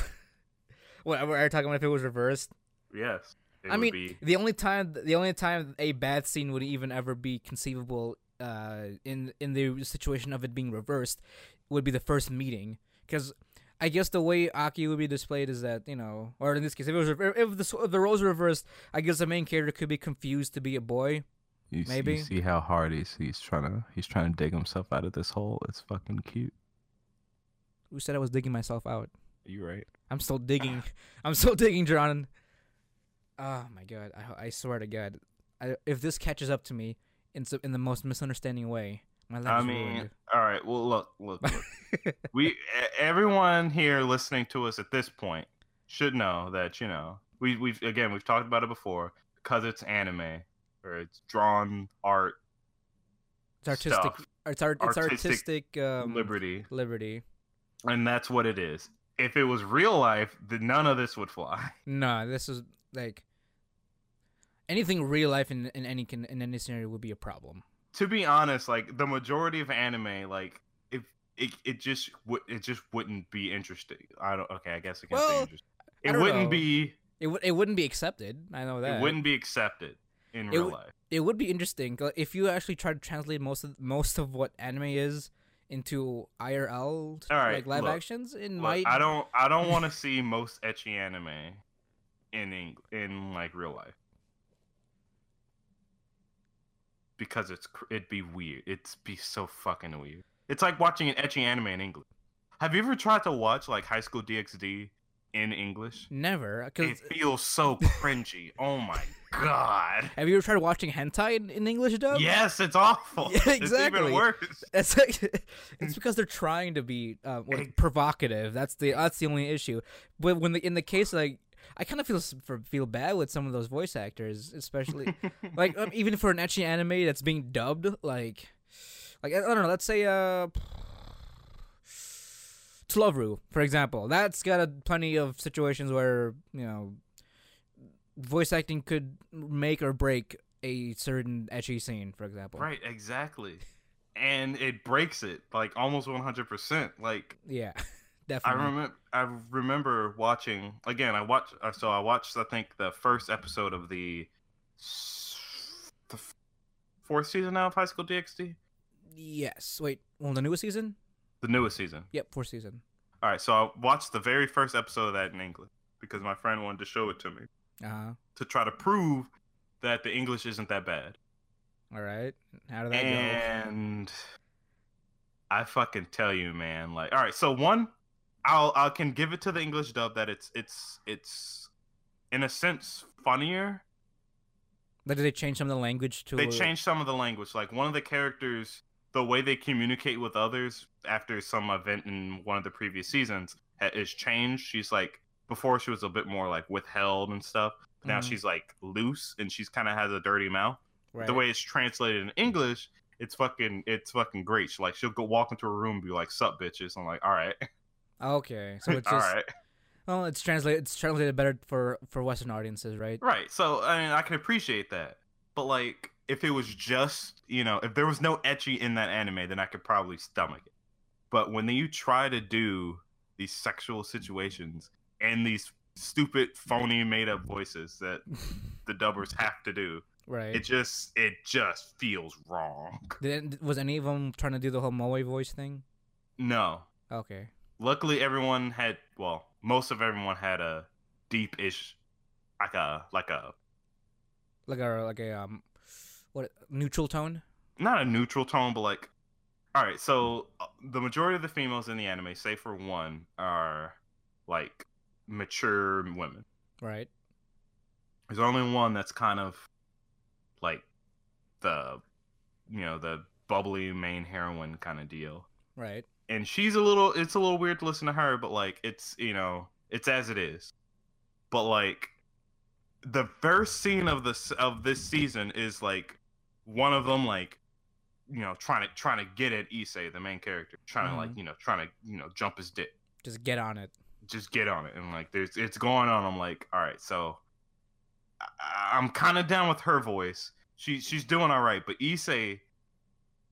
what are you talking about? If it was reversed? Yes. It I would mean, be, the only time the only time a bad scene would even ever be conceivable uh, in in the situation of it being reversed would be the first meeting because I guess the way Aki would be displayed is that you know, or in this case, if it was if the if the roles reversed, I guess the main character could be confused to be a boy. You, Maybe. you see how hard he's he's trying to he's trying to dig himself out of this hole. It's fucking cute. Who said I was digging myself out? You right? I'm still digging. I'm still digging, John. Oh my god! I I swear to God, I, if this catches up to me in in the most misunderstanding way, I mean, all right. Well, look, look, look. we everyone here listening to us at this point should know that you know we we've again we've talked about it before because it's anime or it's drawn art It's artistic. stuff, It's art. It's artistic artistic um, liberty, Liberty. and that's what it is. If it was real life, then none of this would fly. No, this is like anything real life in in any can in any scenario would be a problem. To be honest, like the majority of anime, like if it, it just would it just wouldn't be interesting. I don't. Okay, I guess I can say Well, interesting. It wouldn't know. be. It would it wouldn't be accepted. I know that. It wouldn't be accepted in It real would- life. it would be interesting if you actually try to translate most of most of what anime is into IRL All right, like live look, actions. It Look, might. I don't. I don't want to see most ecchi anime in Eng- in like real life because it's it'd be weird. It'd be so fucking weird. It's like watching an ecchi anime in English. Have you ever tried to watch like High School DxD in English? never It feels so cringy. Oh my god. Have you ever tried watching hentai in, in English dub? Yes, it's awful. Yeah, It's exactly. even worse. It's like, it's because they're trying to be uh, what, provocative. That's the that's the only issue. But when the in the case like I kind of feel for, feel bad with some of those voice actors, especially like um, even for an ecchi anime that's being dubbed. Like like I, don't know. Let's say uh. To Love Ru, for example, that's got a, plenty of situations where you know voice acting could make or break a certain ecchi scene. For example, Right, exactly. And it breaks it like almost 100%. Like Yeah, I remember I remember watching again, I watched so I watched I think the first episode of the the fourth season now of High School DxD, Yes. Wait. Well, the newest season. the newest season. Yep, fourth season. All right, so I watched the very first episode of that in English because my friend wanted to show it to me Uh huh. to try to prove that the English isn't that bad. All right. How did that go? and I fucking tell you, man. Like, all right, so one, I'll I can give it to the English dub that it's it's it's in a sense funnier. But did they change some of the language to? They changed some of the language. Like one of the characters, the way they communicate with others after some event in one of the previous seasons is changed. She's like before she was a bit more like withheld and stuff. Now Mhm. she's like loose and she's kind of has a dirty mouth Right. the way it's translated in English, it's fucking it's fucking great. She, like she'll go walk into a room and be like, "Sup, bitches." I'm like, "All right, Okay. So it's all just. right, Well, it's translated. It's translated better for for Western audiences, right? right." So I mean, I can appreciate that, but like, if it was just you know, if there was no ecchi in that anime, then I could probably stomach it. But when you try to do these sexual situations and these stupid, phony, made up voices that the dubbers have to do, right. it just it just feels wrong. Did, was any of them trying to do the whole Moe voice thing? No, Okay. Luckily everyone had well most of everyone had a deep-ish like a like a Like a like a um, what neutral tone? not a neutral tone but like all right so uh, the majority of the females in the anime save for one are like mature women Right. there's only one that's kind of like the you know the bubbly main heroine kind of deal Right. And she's a little it's a little weird to listen to her but like it's you know it's as it is but like the first scene of this of this season is like one of them like you know trying to trying to get at Issei the main character trying to like Mhm. you know trying to you know jump his dick Just get on it. just get on it and like there's it's going on i'm like all right so I, i'm kind of down with her voice she she's doing all right but Issei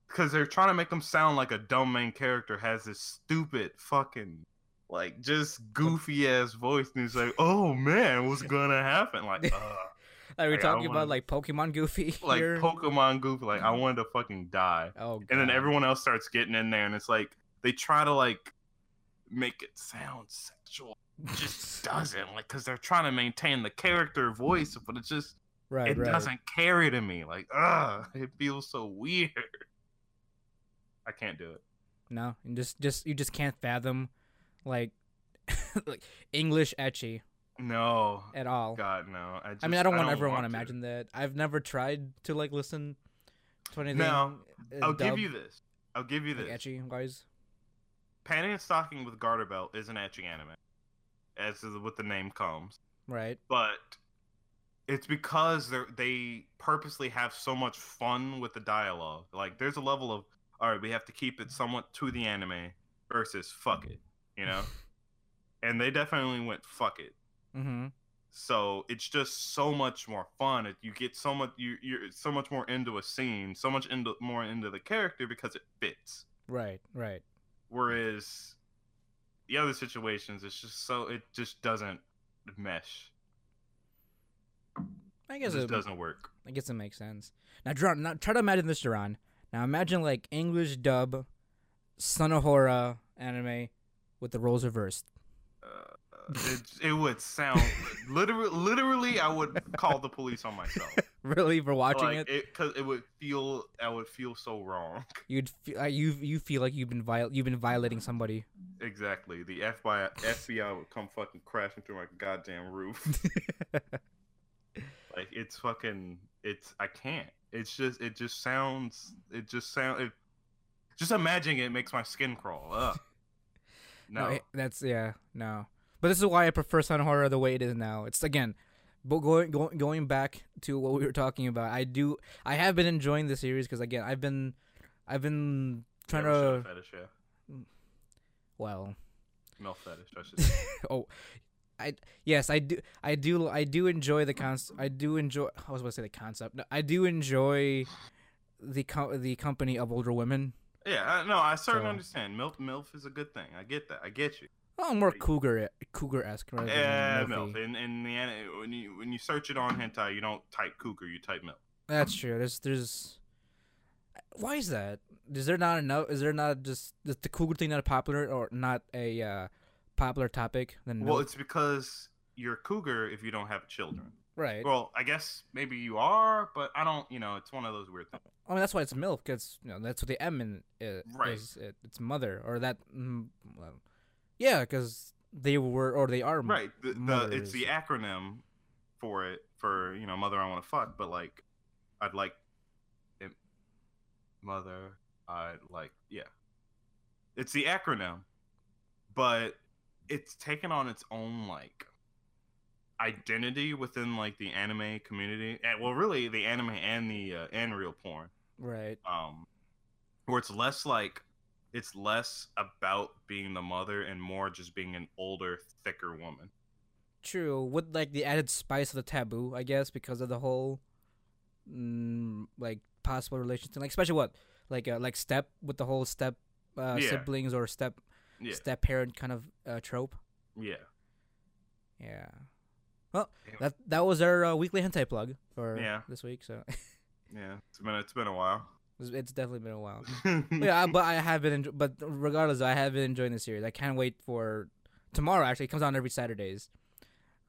because they're trying to make him sound like a dumb main character has this stupid fucking like just goofy ass voice and he's like oh man what's gonna happen like uh, Are we Like, talking about like Pokemon Goofy? like here? pokemon goofy like i wanted to fucking die oh. God. and then everyone else starts getting in there and it's like they try to like make it sound sexual it just doesn't like because they're trying to maintain the character voice but it just right. it right. doesn't carry to me like ugh it feels so weird i can't do it No, and just just you just can't fathom, like, like English ecchi No, at all. God, no. I, just, I mean, I don't want ever want to imagine that. I've never tried to like listen to anything. No, I'll give you this. I'll give you like this. ecchi wise. Panty and Stocking with Garter Belt is an etching anime, as is what the name comes. Right. But it's because they they purposely have so much fun with the dialogue. Like, there's a level of all right, we have to keep it somewhat to the anime versus fuck it, you know. and they definitely went fuck it. Mm-hmm. So it's just so much more fun. It, you get so much you you're so much more into a scene, so much into more into the character because it fits. Right. Right. Whereas the other situations, it's just so it just doesn't mesh. I It guess just it, doesn't work. I guess it makes sense. Now, Duran, now try to imagine this, Duran. Now imagine like English dub, Sunohara anime, with the roles reversed. Uh, it, it would sound literally, literally, I would call the police on myself. really, for watching like, it, because it would feel, I would feel so wrong. you'd feel, uh, you you feel like you've been viol- you've been violating somebody. Exactly. The FBI, FBI would come fucking crashing through my goddamn roof. Like it's fucking it's I can't. It's just it just sounds it just sound it just imagining it makes my skin crawl. Ugh. No. it- that's yeah, no. But this is why I prefer Sunohara the way it is now. It's again, but going going going back to what we were talking about. I do I have been enjoying the series because again I've been I've been trying to fetish, yeah. well Milk fetish, I should say. oh I yes I do I do I do enjoy the concept I do enjoy I was about to say the concept no, I do enjoy the co- the company of older women Yeah, no, I certainly So- understand. Milf MILF is a good thing. I get that. I get you. oh more cougar cougar esque than Yeah. MILF. In in the when you when you search it on hentai, you don't type cougar, you type MILF. That's true. There's there's why is that? Is there not enough? Is there not just is the cougar thing not popular or not a uh, popular topic? Then Well, it's because you're a cougar if you don't have children. right. Well, I guess maybe you are, but I don't. You know, it's one of those weird things. I mean that's why it's MILF because you know that's what the M in it Right. is. It, it's mother or that. Mm, well, yeah, because they were or they are. Right. The, the it's the acronym for it for you know mother I want to fuck, but like I'd like it, mother I'd like yeah. It's the acronym, but it's taken on its own like identity within like the anime community. And, well, really the anime and the uh, and real porn. Right. Um, where it's less like it's less about being the mother and more just being an older, thicker woman. True. With like the added spice of the taboo, I guess, because of the whole, mm, like possible relationship, like especially what, like uh, like step with the whole step uh, Yeah. siblings or step Yeah. step parent kind of uh, trope. Yeah. Yeah. Well, Yeah. that that was our uh, weekly hentai plug for Yeah. this week. So Yeah. It's been it's been a while. it's, definitely been a while. yeah, but I have been. But regardless, I have been enjoying the series. I can't wait for tomorrow. Actually, it comes out every Saturdays.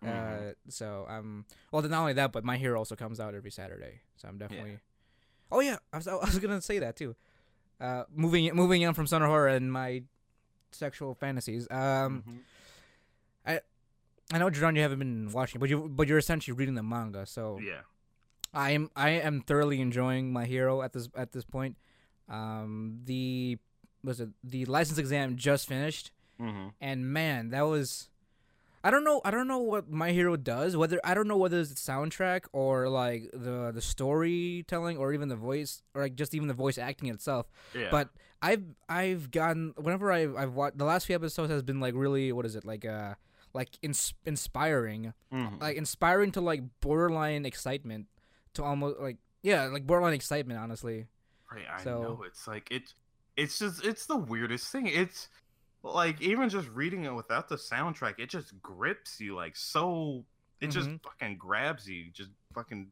Mhm. Uh, so um, well, not only that, but My Hero also comes out every Saturday. So I'm definitely. Oh yeah, I was, I was gonna say that too. Uh, moving moving on from Sunohara and my sexual fantasies. Um, Mhm. I know John, you haven't been watching, but you but you're essentially reading the manga. So Yeah. I am I am thoroughly enjoying my hero at this at this point. Um, the was it the license exam just finished, Mm-hmm. and man, that was. I don't know. I don't know what my hero does. Whether I don't know whether it's the soundtrack or like the the storytelling or even the voice or like just even the voice acting itself. Yeah. But I've I've gotten whenever I've I've watched the last few episodes has been like really what is it like uh like ins- inspiring Mhm. like inspiring to like borderline excitement to almost like yeah like borderline excitement honestly Right, I So- know. It's like it. It's just it's the weirdest thing. It's like even just reading it without the soundtrack, it just grips you like so. It just Mhm. fucking grabs you, just fucking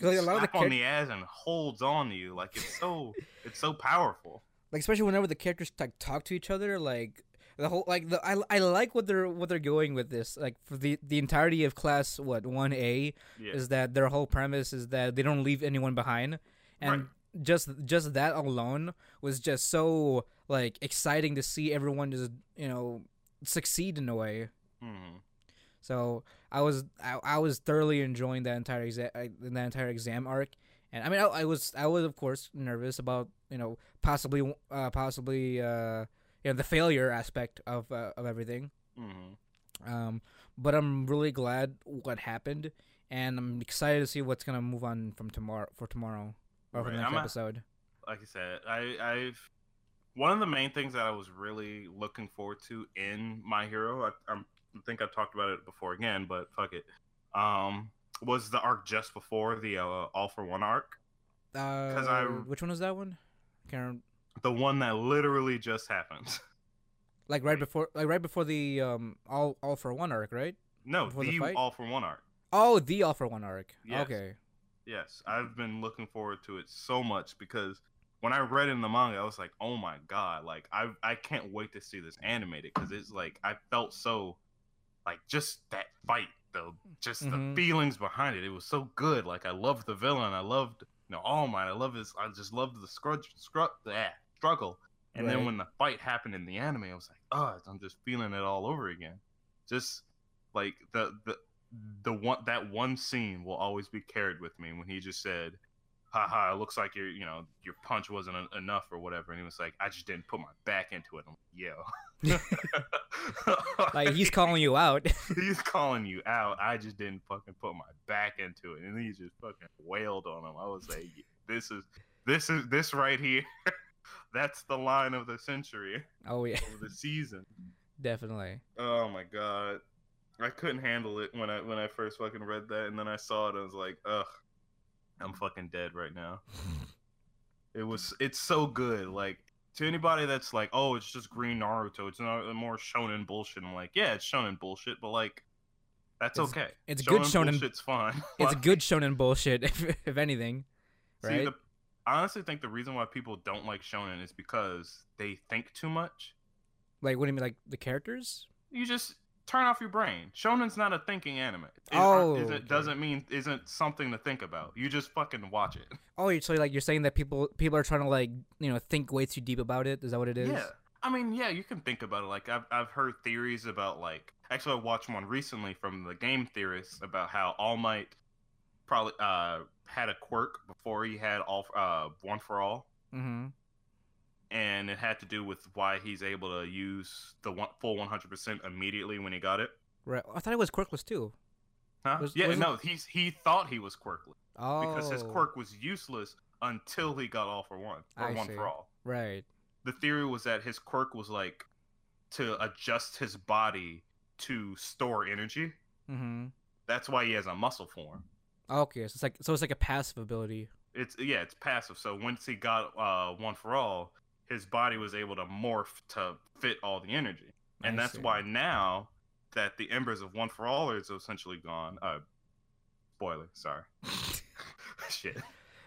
like, a lot of the slap on char- the ass and holds on to you. Like it's so it's so powerful. like especially whenever the characters like talk to each other like the whole like the I, I like what they're what they're going with this like for the the entirety of class what 1A Yeah. is that their whole premise is that they don't leave anyone behind and Right. Just just that alone was just so like exciting to see everyone just you know succeed in a way. Hmm So I was I, I was thoroughly enjoying that entire exam that entire exam arc, and I mean I, I was I was of course nervous about you know possibly uh, possibly uh, you know the failure aspect of uh, of everything. hmm Um, but I'm really glad what happened, and I'm excited to see what's gonna move on from tomorrow for tomorrow or for the next I'm a- like I said, I, I've one of the main things that I was really looking forward to in My Hero. I, I'm, I think I talked about it before again, but fuck it. Um, was the arc just before the uh, All for One arc, Uh, I- which one was that one? Can't the one that literally just happened. like right before like right before the um all all for one arc, right? no, Before the the. All for One arc. Oh, the all for one arc. Yes. Okay. Yes, I've been looking forward to it so much because when I read in the manga, I was like, "Oh my god!" Like I I can't wait to see this animated because it's like I felt so, like just that fight, the just Mhm. the feelings behind it. It was so good. Like I loved the villain. I loved you know All Might. I love his. I just loved the scrudge, scrub, that struggle. And Right. then when the fight happened in the anime, I was like, "Oh, I'm just feeling it all over again." Just like the the the one that one scene will always be carried with me when he just said, "Haha, it looks like your you know your punch wasn't en- enough or whatever," and he was like, "I just didn't put my back into it." I'm like, "Yo." Like he's calling you out. he's calling you out. I just didn't fucking put my back into it, and he just fucking wailed on him. I was like, "This is this is this right here. That's the line of the century oh yeah, of the season." definitely. Oh my god. I couldn't handle it when I when I first fucking read that and then I saw it I was like, ugh. I'm fucking dead right now. It was it's so good. Like to anybody that's like, oh, it's just green Naruto, it's not uh, more shonen bullshit. I'm like, yeah, it's shonen bullshit, but like that's It's- okay. it's good shonen- bullshit's fun. It's Like, good shonen bullshit, if, if anything. see, Right? the, I honestly think the reason why people don't like shonen is because they think too much. Like, what do you mean, like the characters? you just turn off your brain. Shonen's not a thinking anime. It, Oh, isn't, okay. doesn't mean isn't something to think about. You just fucking watch it. Oh, so like you're saying that people people are trying to like you know think way too deep about it. Is that what it is? Yeah, I mean, yeah, you can think about it. Like I've I've heard theories about like actually I watched one recently from the game theorists about how All Might probably uh had a quirk before he had all uh one for all. Mm-hmm. And it had to do with why he's able to use the one, full 100% immediately when he got it. Right. I thought it was quirkless too. Huh? Was- yeah, was it- no, he's he thought he was quirkless. Oh. because his quirk was useless until he got all for one or I one see. for all. Right. The theory was that his quirk was like to adjust his body to store energy. Mm-hmm. That's why he has a muscle form. Okay, so it's like so it's like a passive ability. It's yeah, it's passive. So once he got uh, one for all, his body was able to morph to fit all the energy, and I that's see. why now that the embers of one for all is essentially gone. Uh, spoiler, sorry. Shit.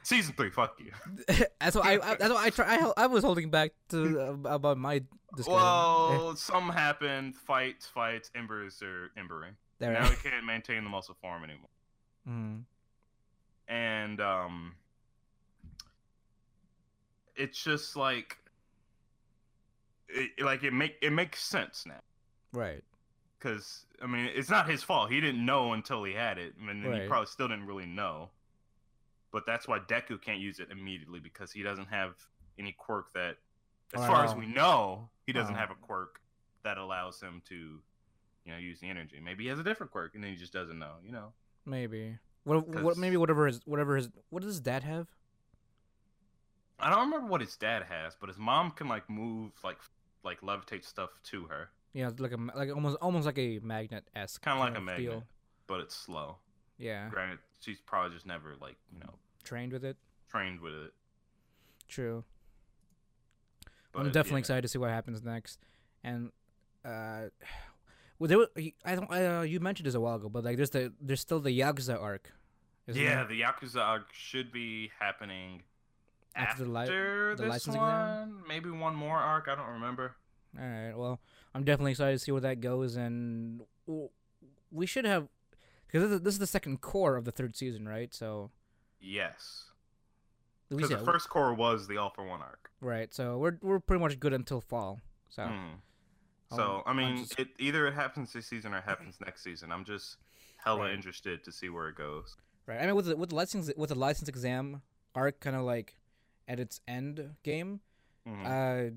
Season three, fuck you. that's what I, I that's what I try. I, I was holding back to uh, about my discussion. Well, some happened. Fights, fights. Embers are embering. there. Now we can't maintain the muscle form anymore. Mhm. And um, it's just like, it, like it make it makes sense now. Right. Because I mean, it's not his fault. He didn't know until he had it, and then he probably still didn't really know. But that's why Deku can't use it immediately because he doesn't have any quirk that, as Oh, far as we know, he doesn't Oh. have a quirk that allows him to, you know, use the energy. Maybe he has a different quirk, and then he just doesn't know. You know. Maybe. What? What? Maybe whatever his whatever his what does his dad have? I don't remember what his dad has, but his mom can like move like like levitate stuff to her, Yeah, like a like almost almost like a magnet esque. kind of like a magnet, but it's slow. Yeah, Granted, she's probably just never like you know trained with it. trained with it. True. But, I'm definitely yeah. excited to see what happens next. And uh, well, there was, I don't. Uh, you mentioned this a while ago, but like there's the there's still the Yakuza arc. Yeah, there? the Yakuza arc should be happening After the li- the this licensing one. exam? Maybe one more arc. I don't remember. All right. Well, I'm definitely excited to see where that goes, and we should have because this is, the second cour of the third season, right? So Yes, because the first cour was the All for One arc. right. So we're we're pretty much good until fall. So Hmm. So I mean, just- it either it happens this season or it happens next season. I'm just hella Right. interested to see where it goes. Right. I mean, with the with the license with the license exam arc kind of like at its end game, Mhm. uh,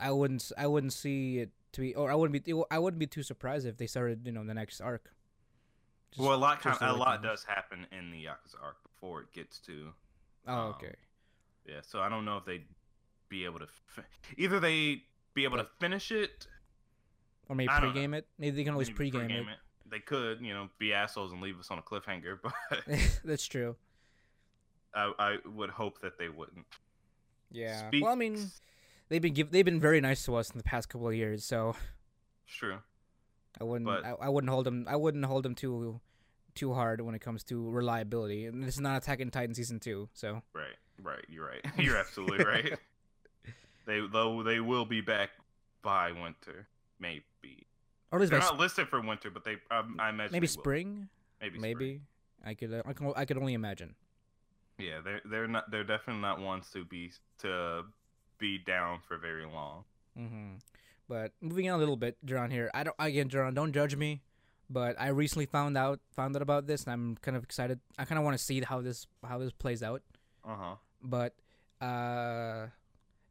I wouldn't I wouldn't see it to be, or I wouldn't be I wouldn't be too surprised if they started you know the next arc. Just- well, a lot kind the a lot does happen in the Yakuza arc before it gets to Oh, um, okay. yeah. So I don't know if they'd be able to fi- either they be able to finish it. Or maybe I pregame it. Maybe they can always maybe pregame it. pregame They could, you know, be assholes and leave us on a cliffhanger, but That's true. I, I would hope that they wouldn't. Yeah. Speak- Well, I mean, they've been give, they've been very nice to us in the past couple of years, so It's true. I wouldn't But- I, I wouldn't hold them I wouldn't hold them too too hard when it comes to reliability. And this is not Attack on Titan season two, so Right, right. You're right. You're absolutely right. They though they will be back by winter, maybe. or at least They're not sp- listed for winter, but they um, I imagine maybe spring. Maybe Maybe spring. I could uh, I can I could only imagine. Yeah, they're they're not they're definitely not ones to be to be down for very long. hmm But moving on a little bit, John here. I don't again, John. Don't judge me, but I recently found out found out about this, and I'm kind of excited. I kind of want to see how this how this plays out. Uh huh. But uh,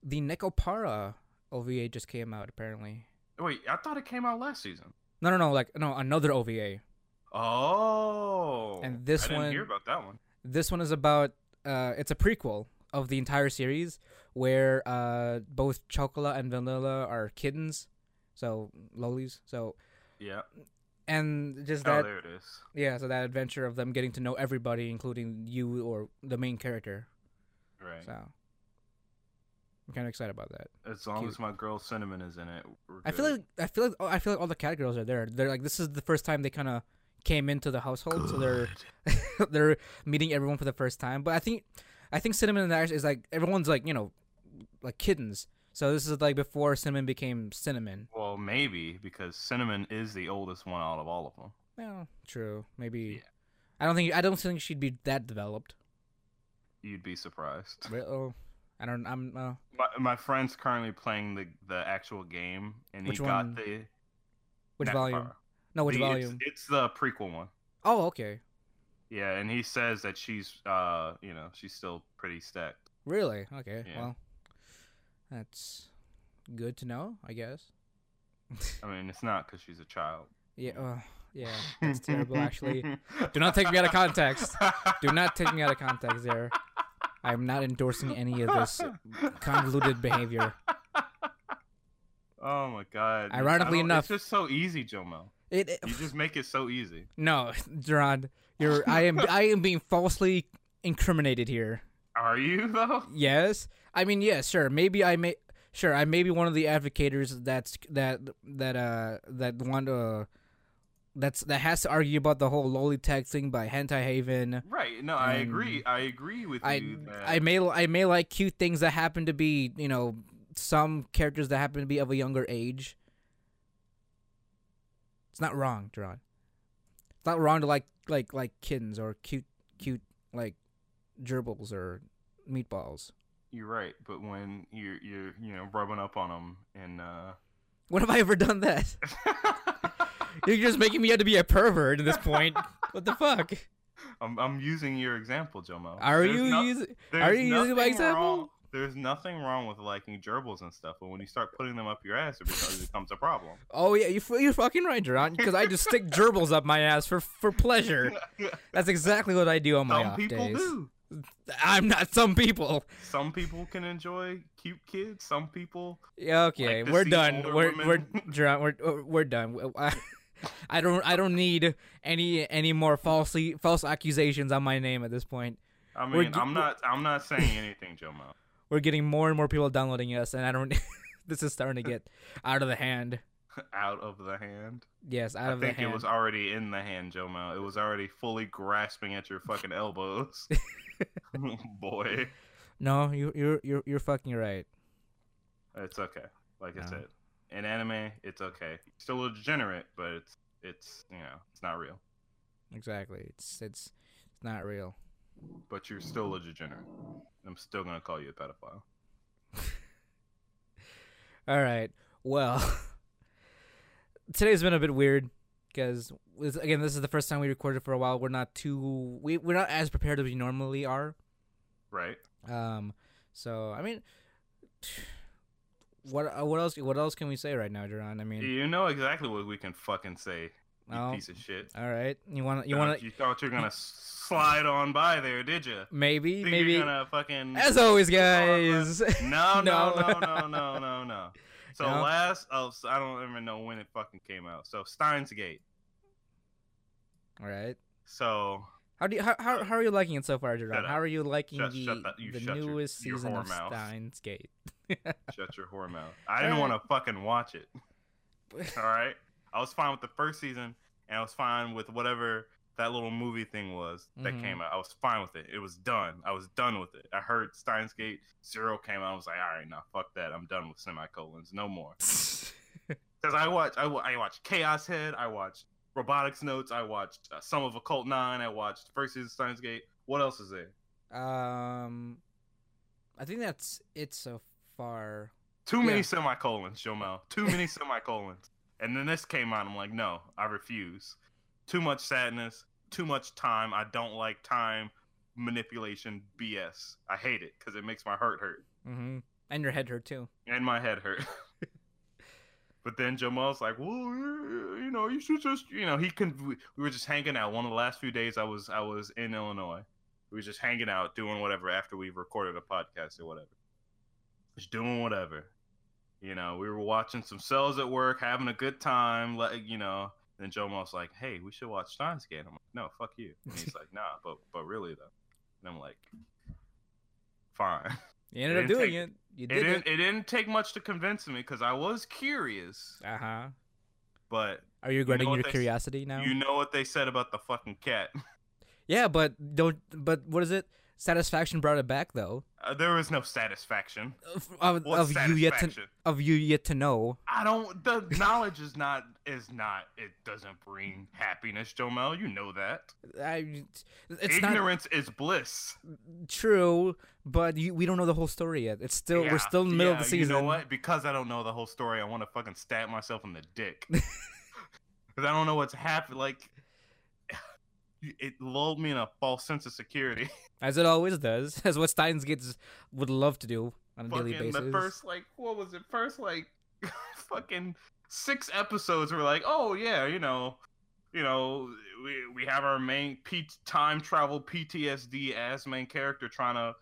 the Nekopara OVA just came out apparently. Wait, I thought it came out last season. No, no, no. Like no, another OVA. Oh, And this I didn't one- hear about that one. This one is about uh, it's a prequel of the entire series where uh both Chocola and Vanilla are kittens, so lolis. So Yeah. and just oh, that there it is. Yeah, so that adventure of them getting to know everybody, including you or the main character. Right. So I'm kind of excited about that. As long cute. as my girl Cinnamon is in it, I feel like I feel like oh, I feel like all the cat girls are there. They're like this is the first time they kind of came into the household, so they're they're meeting everyone for the first time. But I think I think Cinnamon and Ash is like everyone's like you know like kittens. So this is like before Cinnamon became Cinnamon. Well, maybe because Cinnamon is the oldest one out of all of them. Yeah, true. Maybe Yeah. I don't think I don't think she'd be that developed. You'd be surprised. Oh, I don't. I'm. Uh, My, my friend's currently playing the the actual game, and Which he one? got the which volume? No, which The- it's- volume? It's, the prequel one. Oh, okay. Yeah, and he says that she's uh you know she's still pretty stacked. Really? Okay. Yeah. Well, that's good to know, I guess. I mean, it's not because she's a child. Yeah. Uh, yeah. That's terrible, actually. Do not take me out of context. Do not take me out of context there. I'm not endorsing any of this convoluted behavior. Oh my god. Ironically enough- it's just so easy, Jomo. It, it You just make it so easy. no, Gerard, you're. I am. I am being falsely incriminated here. Are you though? Yes. I mean, yes, sure. Maybe I may. Sure, I may be one of the advocators that's that that uh that want to that's that has to argue about the whole Lolitech thing by Hentai Haven. Right. No, I agree. I agree with I you. That... I may I may like cute things that happen to be you know some characters that happen to be of a younger age. It's not wrong, Gerard. It's not wrong to like like like kittens or cute cute like gerbils or meatballs. You're right, but when you're you're you know rubbing up on them and uh When have I ever done that? You're just making me out to be a pervert at this point. what the fuck? I'm I'm using your example, Jomo. Are There's you no- using? Are you using my example? wrong- There's nothing wrong with liking gerbils and stuff, but when you start putting them up your ass, it becomes, it becomes a problem. Oh yeah, you you're fucking right, Duran. Because I just stick gerbils up my ass for for pleasure. That's exactly what I do on my Some off people days. do. I'm not some people. Some people can enjoy cute kids. Some people Yeah, okay, Like we're done. We're women. we're Duran, we're we're done. I, I don't I don't need any any more falsely false accusations on my name at this point. I We're mean, I'm not. I'm not saying anything, Jomo. We're getting more and more people downloading us, and I don't. this is starting to get out of the hand. Out of the hand. Yes, out I of the hand. I think it was already in the hand, Jomo. It was already fully grasping at your fucking elbows. Boy, No, you you're you're you're fucking right. it's okay. Like I said, in anime, it's okay. Still a degenerate, but it's it's you know it's not real. Exactly. It's it's it's not real. But you're still a degenerate. I'm still gonna call you a pedophile. All right. Well, today's been a bit weird because again, this is the first time we recorded for a while. We're not too we we're not as prepared as we normally are. Right. Um, so I mean, what uh, what else what else can we say right now, Duran? I mean, You know exactly what we can fucking say. You Oh. piece of shit. all right, you want to you want to You thought you were gonna slide on by there, did you? maybe Think maybe you're gonna fucking as always, guys. No, no, No. no, no, no, no. So No? last, oh, so I don't even know when it fucking came out. So Steins Gate. all right. So How do you how, how, how are you liking it so far, up. How are you liking Shut- the shut that- you the shut your- newest your season of mouth. Steins Gate? shut your whore mouth. I didn't want to fucking watch it. All right, I was fine with the first season, and I was fine with whatever that little movie thing was that Mhm. came out. I was fine with it. It was done. I was done with it. I heard Steins Gate Zero came out. I was like, all right, now fuck that. I'm done with semicolons. No more. Because I watch, I, I watched Chaos Head. I watched Robotics Notes. I watched uh, some of Occult Nine. I watched first season Steins Gate. What else is there? um, I think that's it so far. Too many Yeah. semicolons, Jomel. Too many semicolons. And then this came out. I'm like, no, I refuse. Too much sadness. Too much time. I don't like time manipulation BS. I hate it because it makes my heart hurt Mm-hmm. And your head hurt too. and my head hurt. but then Jamal's like, well, you know, you should just, you know, he can. We we were just hanging out. One of the last few days I was I was in Illinois. We were just hanging out, doing whatever after we recorded a podcast or whatever. Just doing whatever. You know, we were watching some cells at work, having a good time. Like, you know, then Jomo's like, "Hey, we should watch Steins Gate." I'm like, "No, fuck you." And he's like, "Nah, but but really though." And I'm like, "Fine." You ended up doing take- it. You It did didn't, it. it didn't take much to convince me because I was curious, Uh huh. but Are you regretting what your they s- curiosity now? you know what they said about the fucking cat. Yeah, but don't. But what is it? Satisfaction brought it back though. Uh, there was no satisfaction. Of, of, of you yet to of you yet to know. I don't. The knowledge is not is not. It doesn't bring happiness, Jomel. You know that. I, it's not Ignorance is bliss. true, but you, we don't know the whole story yet. It's still Yeah, we're still in the middle of the season. You know what? Because I don't know the whole story, I want to fucking stab myself in the dick. Because I don't know what's happened. Like, it lulled me in a false sense of security. As it always does. As what Steins Gates would love to do on a daily fucking basis. the first like what was it? First like fucking six episodes were like, oh yeah, you know, you know, we we have our main P- time travel PTSD as main character trying to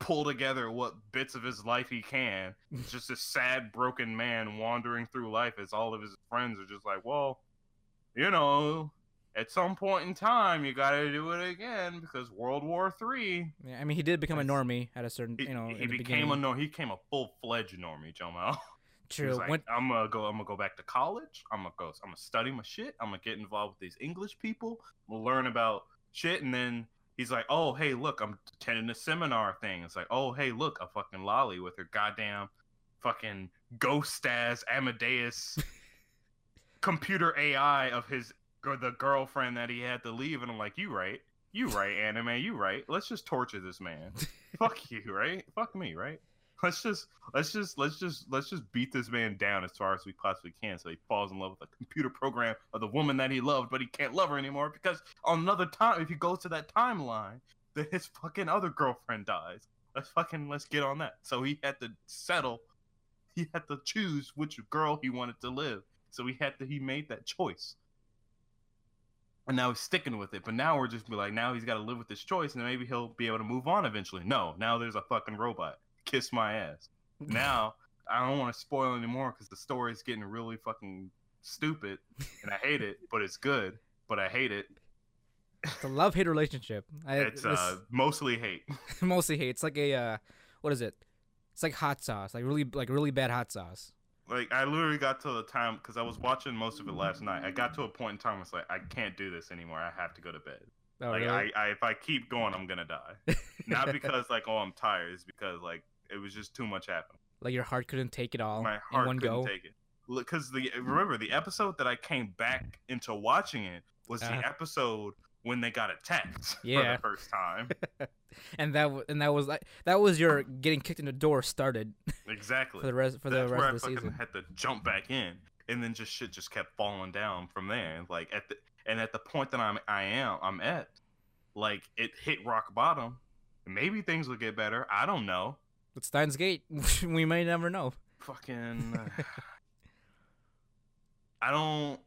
pull together what bits of his life he can. It's just a sad, broken man wandering through life as all of his friends are just like, well, you know. At some point in time, you gotta do it again because World War Three. yeah, I mean, he did become a normie at a certain, He, you know, he in the became a beginning. He became a full fledged normie, Jomo. True. like, when, I'm gonna go. I'm gonna go back to college. I'm gonna go. I'm gonna study my shit. I'm gonna get involved with these English people. We'll learn about shit, and then he's like, "Oh, hey, look, I'm attending a seminar thing." It's like, "Oh, hey, look, a fucking loli with her goddamn fucking ghost as Amadeus computer AI of his the girlfriend that he had to leave." And I'm like, "You right? You right, anime? You right? Let's just torture this man. Fuck you, right? Fuck me, right?" let's just let's just let's just let's just beat this man down as far as we possibly can so he falls in love with a computer program of the woman that he loved but he can't love her anymore because on another time if he goes to that timeline then his fucking other girlfriend dies let's fucking let's get on that so he had to settle he had to choose which girl he wanted to live so he had to he made that choice and now he's sticking with it but now we're just be like now he's got to live with this choice and maybe he'll be able to move on eventually no now there's a fucking robot kiss my ass. Now I don't want to spoil anymore because the story's getting really fucking stupid, and I hate it. But it's good. But I hate it. it's a love hate relationship. I, It's uh mostly hate. mostly hate. It's like a uh, what is it? It's like hot sauce, like really like really bad hot sauce. Like I literally got to the time because I was watching most of it last night. I got to a point in time. It's like I can't do this anymore. I have to go to bed. Oh, like really? I, I, if I keep going, I'm gonna die. Not because like oh I'm tired. It's because like it was just too much happening. like your heart couldn't take it all my heart couldn't go. take it because the remember the episode that I came back into watching it was Uh-huh. the episode when they got attacked Yeah. for the first time. and that and that was like that was your getting kicked in the door started exactly. for the rest for the rest where of the I season. had to jump back in and then just shit just kept falling down from there. Like at the and at the point that I'm I am I'm at, like it hit rock bottom. Maybe things will get better. I don't know. But Steins Gate, we may never know. Fucking. I don't.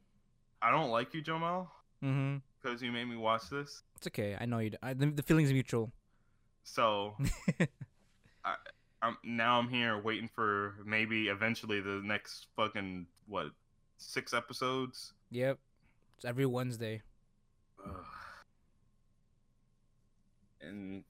I don't like you, Jomo, Mm-hmm. Because you made me watch this. It's okay. I know you. I, the, the feeling's mutual. So I, I'm now I'm here waiting for maybe eventually the next fucking what six episodes. Yep. It's every Wednesday. Ugh. And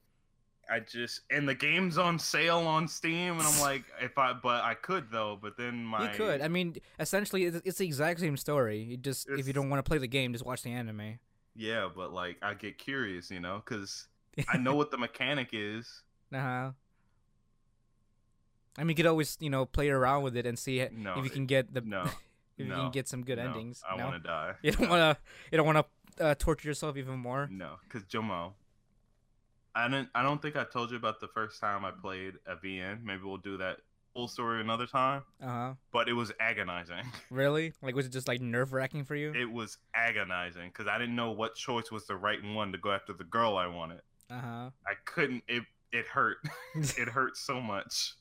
I just and the game's on sale on Steam, and I'm like, if I but I could though, but then my You could. I mean, essentially, it's, it's the exact same story. You just, if you don't want to play the game, just watch the anime. Yeah, but like I get curious, you know, because I know what the mechanic is. Uh huh. I mean, you could always, you know, play around with it and see No, if you can get the, No, if you can get some good no, endings. I no? want to die. You don't want to. You don't want to uh, torture yourself even more. No, because Jomo, I didn't. I don't think I told you about the first time I played a VN. Maybe we'll do that full story another time. Uh huh. But it was agonizing. Really? Like, was it just like nerve wracking for you? It was agonizing because I didn't know what choice was the right one to go after the girl I wanted. Uh huh. I couldn't. It it hurt. it hurt so much.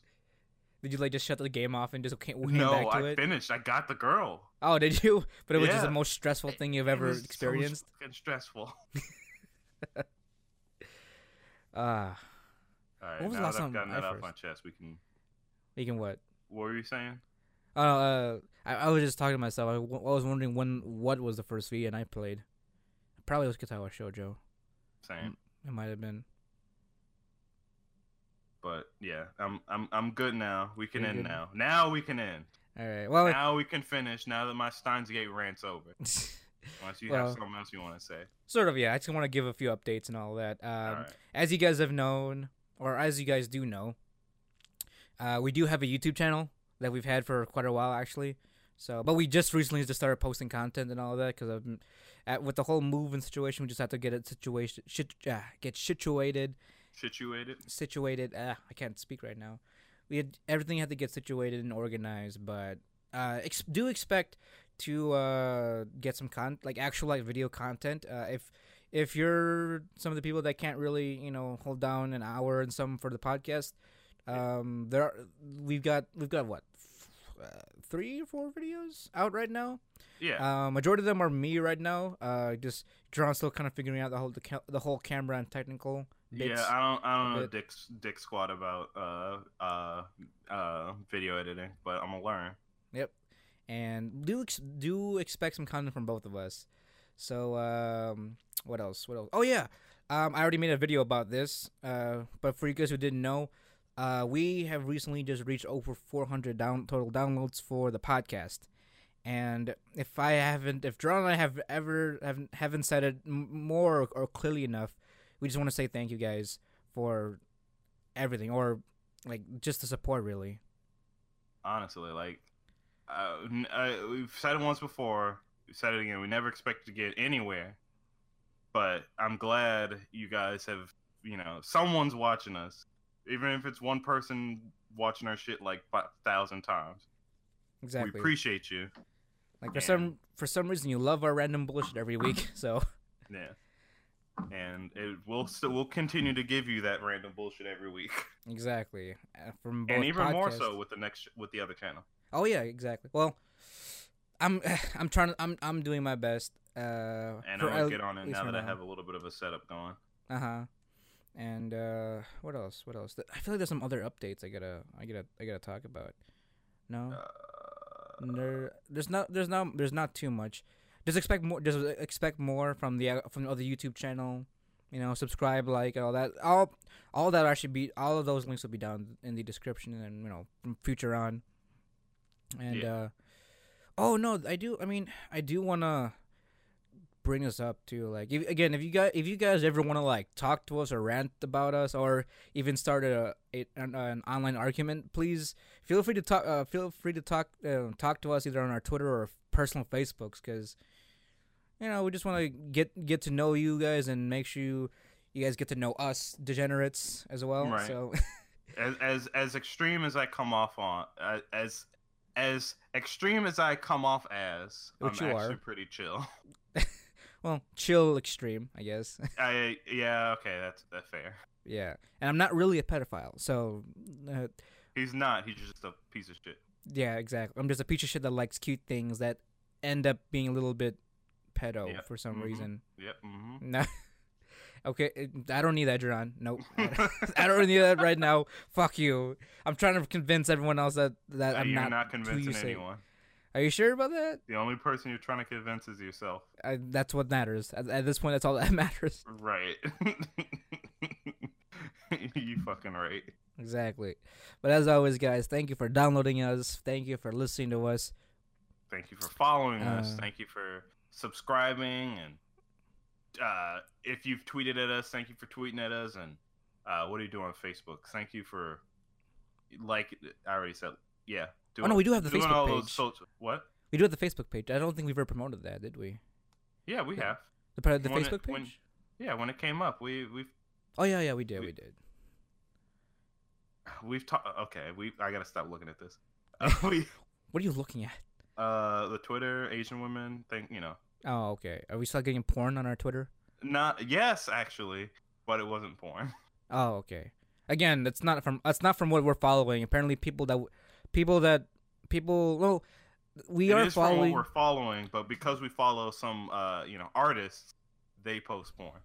Did you like just shut the game off and just came No, back to I it? finised. I got the girl. Oh, did you? But it was just the most stressful thing you've ever so experienced. fucking stressful. Ah, All right, What was the now last that I've gotten I that off my chest, we can. You can what? What were you saying? Oh, uh, I, I was just talking to myself. I, w- I was wondering when what was the first VN I played. Probably was Katawa Shoujo. Same. It might have been. But yeah, I'm I'm I'm good now. We can You're end now. Now we can end. All right. Well, now we can finish. Now that my Steins Gate rant's over. Unless you Well- have something else you want to say. sort of. Yeah. I just want to give a few updates and all that. Um, All right. As you guys have known, or as you guys do know, uh, we do have a YouTube channel that we've had for quite a while actually. So, but we just recently just started posting content and all of that because with the whole move and situation, we just have to get it situation, shit, uh, get situated. Situated. situated. Ah, I can't speak right now. We had everything had to get situated and organized, but uh, ex- do expect to uh, get some con like actual like video content. Uh, if if you're some of the people that can't really you know hold down an hour and some for the podcast, um, there are, we've got we've got what f- uh, three or four videos out right now. Yeah. Uh, majority of them are me right now. Uh, just John still kind of figuring out the whole the, ca- the whole camera and technical. yeah. I don't. I don't know dick dick squat about uh uh uh video editing, but I'm gonna learn. Yep. And do ex- do expect some content from both of us. So um, what else? What else? Oh yeah, um, I already made a video about this. Uh, but for you guys who didn't know, uh, we have recently just reached over 400 down total downloads for the podcast. And if I haven't, if John and I have ever haven't haven't said it more or, clearly enough, we just want to say thank you guys for everything, or like just the support, really. Honestly, like uh, uh, we've said it once before. We said it again. We never expected to get anywhere, but I'm glad you guys have. You know, someone's watching us, even if it's one person watching our shit like five thousand times. Exactly. We appreciate you. Like for And- some for some reason you love our random bullshit every week. So Yeah. And it will still we'll continue to give you that random bullshit every week, exactly uh, from both and even more so with the next with the other channel. Oh yeah, exactly. Well, I'm I'm trying to I'm I'm doing my best. Uh, And I'll get on it now that I have a little bit of a setup going. Uh huh. And uh, what else? What else? I feel like there's some other updates I gotta I gotta I gotta talk about. No, Uh, there, there's not there's not there's not too much. Just expect more. Just expect more from the uh, from the other YouTube channel. You know, subscribe, like, all that. All all that actually be all of those links will be down in the description, and you know, from future on. And Yeah. uh, oh no, I do. I mean, I do wanna bring us up too. Like, if, again, if you guys if you guys ever wanna like talk to us or rant about us or even start a, a an, an online argument, please feel free to talk. Uh, feel free to talk uh, talk to us either on our Twitter or personal Facebooks, because you know we just want to get get to know you guys and make sure you, you guys get to know us degenerates as well. Right. So as as as extreme as I come off on, uh, as as extreme as I come off as, Which I'm you actually are. pretty chill. Well, chill extreme, I guess. I yeah, okay, that's that's fair. yeah, and I'm not really a pedophile, so uh, He's not. He's just a piece of shit. yeah, exactly. I'm just a piece of shit that likes cute things that end up being a little bit pedo Yeah, for some mhm. reason. Yep. hmm No. Okay, I don't need that, John. Nope. I don't need that right now. Fuck you. I'm trying to convince everyone else that that I'm You're not. not, who you convincing anyone. Are you sure about that? The only person you're trying to convince is yourself. I, that's what matters. At, at this point, that's all that matters. Right. you fucking right. Exactly. But as always, guys, thank you for downloading us. Thank you for listening to us. Thank you for following us. Uh, Thank you for subscribing and uh, if you've tweeted at us, thank you for tweeting at us. And uh, what are you doing on Facebook? Thank you for like I already said. Yeah. Oh, no, we do have the Facebook page. Those what? We do have the Facebook page. I don't think we've ever promoted that, did we? Yeah, we have. The of the When it- Facebook page. when- Yeah, when it came up, we we've oh yeah, yeah, we did. we- We did. we've talked. Okay, we I gotta stop looking at this. Uh, we What are you looking at? uh the Twitter Asian women thing. You know, Oh, okay. Are we still getting porn on our Twitter? not yes actually, but it wasn't porn. Oh, okay. Again, that's not from that's not from what we're following. Apparently, people that people that people well, we It are is from what following. we're following, but because we follow some uh you know artists, they post porn.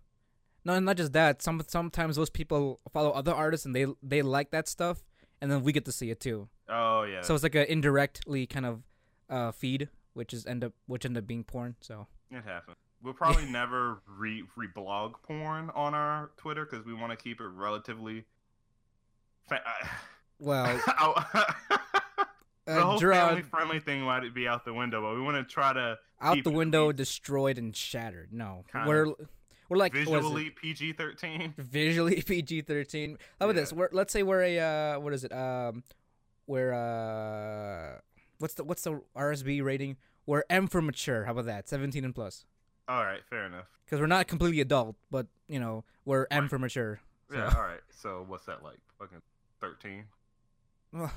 No, not just that. Some sometimes those people follow other artists and they they like that stuff, and then we get to see it too. Oh yeah. So it's like an indirectly kind of uh, feed, which is end up which end up being porn. So It happens. We'll probably never re reblog porn on our Twitter because we want to keep it relatively. Fa- well, the whole Gerard, family friendly thing might be out the window, but we want to try to out keep the window, destroyed and shattered. No, Kind we're we're like what is it? visually PG thirteen. visually PG thirteen. How about this? We're, let's say we're a uh, what is it? Um, we're uh, what's the what's the ESRB rating? We're M for mature. How about that? Seventeen and plus. All right, fair enough. Because we're not completely adult, but you know we're M Right. for mature. So- Yeah, all right. So what's that like? Fucking thirteen. Well,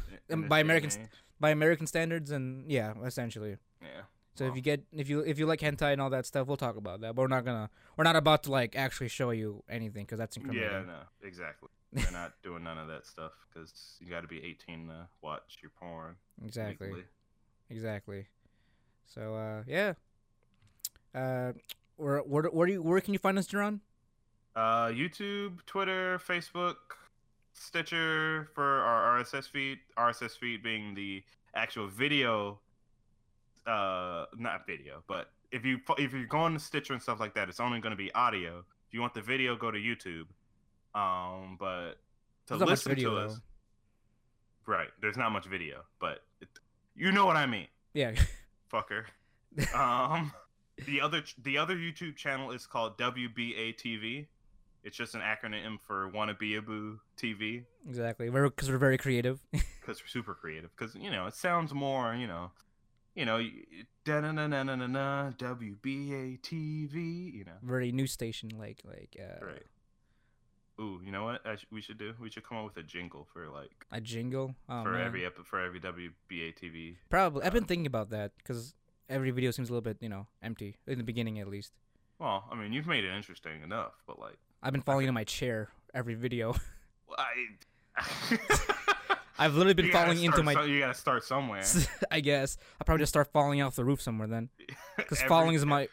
by American st- by American standards, and yeah, essentially. Yeah. So if you get if you if you like hentai and all that stuff, we'll talk about that. But we're not gonna we're not about to like actually show you anything because that's incriminating. Yeah, no, exactly. We're not doing none of that stuff because you got to be 18 to watch your porn. exactly. legally. Exactly. So uh, yeah. Uh, where where where do you where can you find us, Jerron? Uh, YouTube, Twitter, Facebook, Stitcher for our RSS feed. RSS feed being the actual video. Uh, not video, but if you if you're going to Stitcher and stuff like that, it's only going to be audio. If you want the video, go to YouTube. Um, but to listen video, to us, though. right? There's not much video, but it, you know what I mean. Yeah. fucker. um, the other the other YouTube channel is called WBA TV. It's just an acronym for Wanna Be a Boo TV exactly. We're because we're very creative. because we're super creative. Because you know it sounds more you know, you know, da na na na na na na WBA TV. You know, very news station like like uh, right? Ooh, you know what I sh- we should do? We should come up with a jingle for like a jingle. Oh, for man. every ep- for every WBA TV. Probably. I've been thinking about that because every video seems a little bit, you know, empty in the beginning at least. Well, I mean, you've made it interesting enough, but like, I've been falling into my chair every video. I. I've literally been falling into my. so- you gotta start somewhere. I guess I'll probably just start falling off the roof somewhere then, because falling is my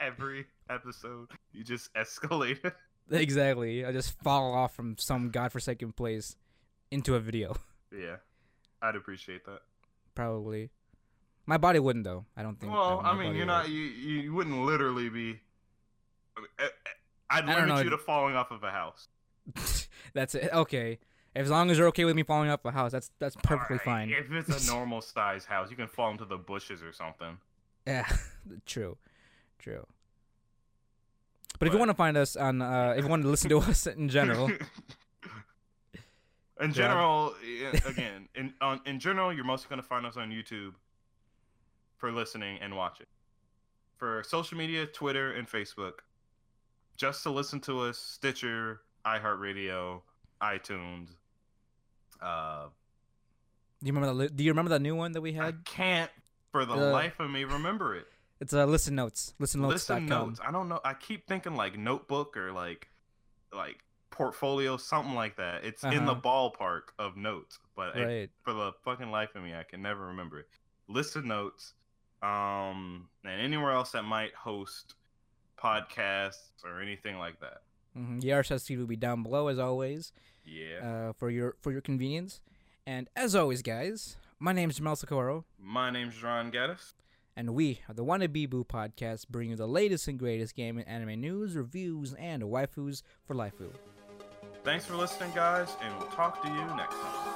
every episode. You just escalate. it. exactly. I just fall off from some godforsaken place into a video. yeah, I'd appreciate that. Probably. My body wouldn't though. I don't think. Well, I mean, you're would. not. You you wouldn't literally be. I'd I don't limit you to falling off of a house. that's it. Okay. As long as you're okay with me falling off a house, that's that's perfectly Alright, fine. If it's a normal size house, you can fall into the bushes or something. Yeah, true, true. But if you want to find us on, uh, if you want to listen to us in general, in general, i- again, in on, in general, you're mostly gonna find us on YouTube for listening and watching. For social media, Twitter and Facebook, just to listen to us, Stitcher, iHeartRadio, iTunes, uh, Do you remember the? Do you remember the new one that we had? I can't for the Uh, life of me remember it. It's uh, listen notes. Listen notes. Listen notes. I don't know. I keep thinking like notebook or like like portfolio, something like that. It's in the Uh-huh. ballpark of notes, but it- for the fucking life of me, I can never remember it. Listen notes, um, and anywhere else that might host podcasts or anything like that. Mm-hmm. The RSS feed will be down below as always, Yeah. uh, for your for your convenience. And as always, guys, my name is Jamal Socorro, My name's Ron Gaddis. and we are the Wanna Boo podcast, bringing you the latest and greatest game and anime news, reviews, and waifus for Lifeu. Thanks for listening, guys, and we'll talk to you next time.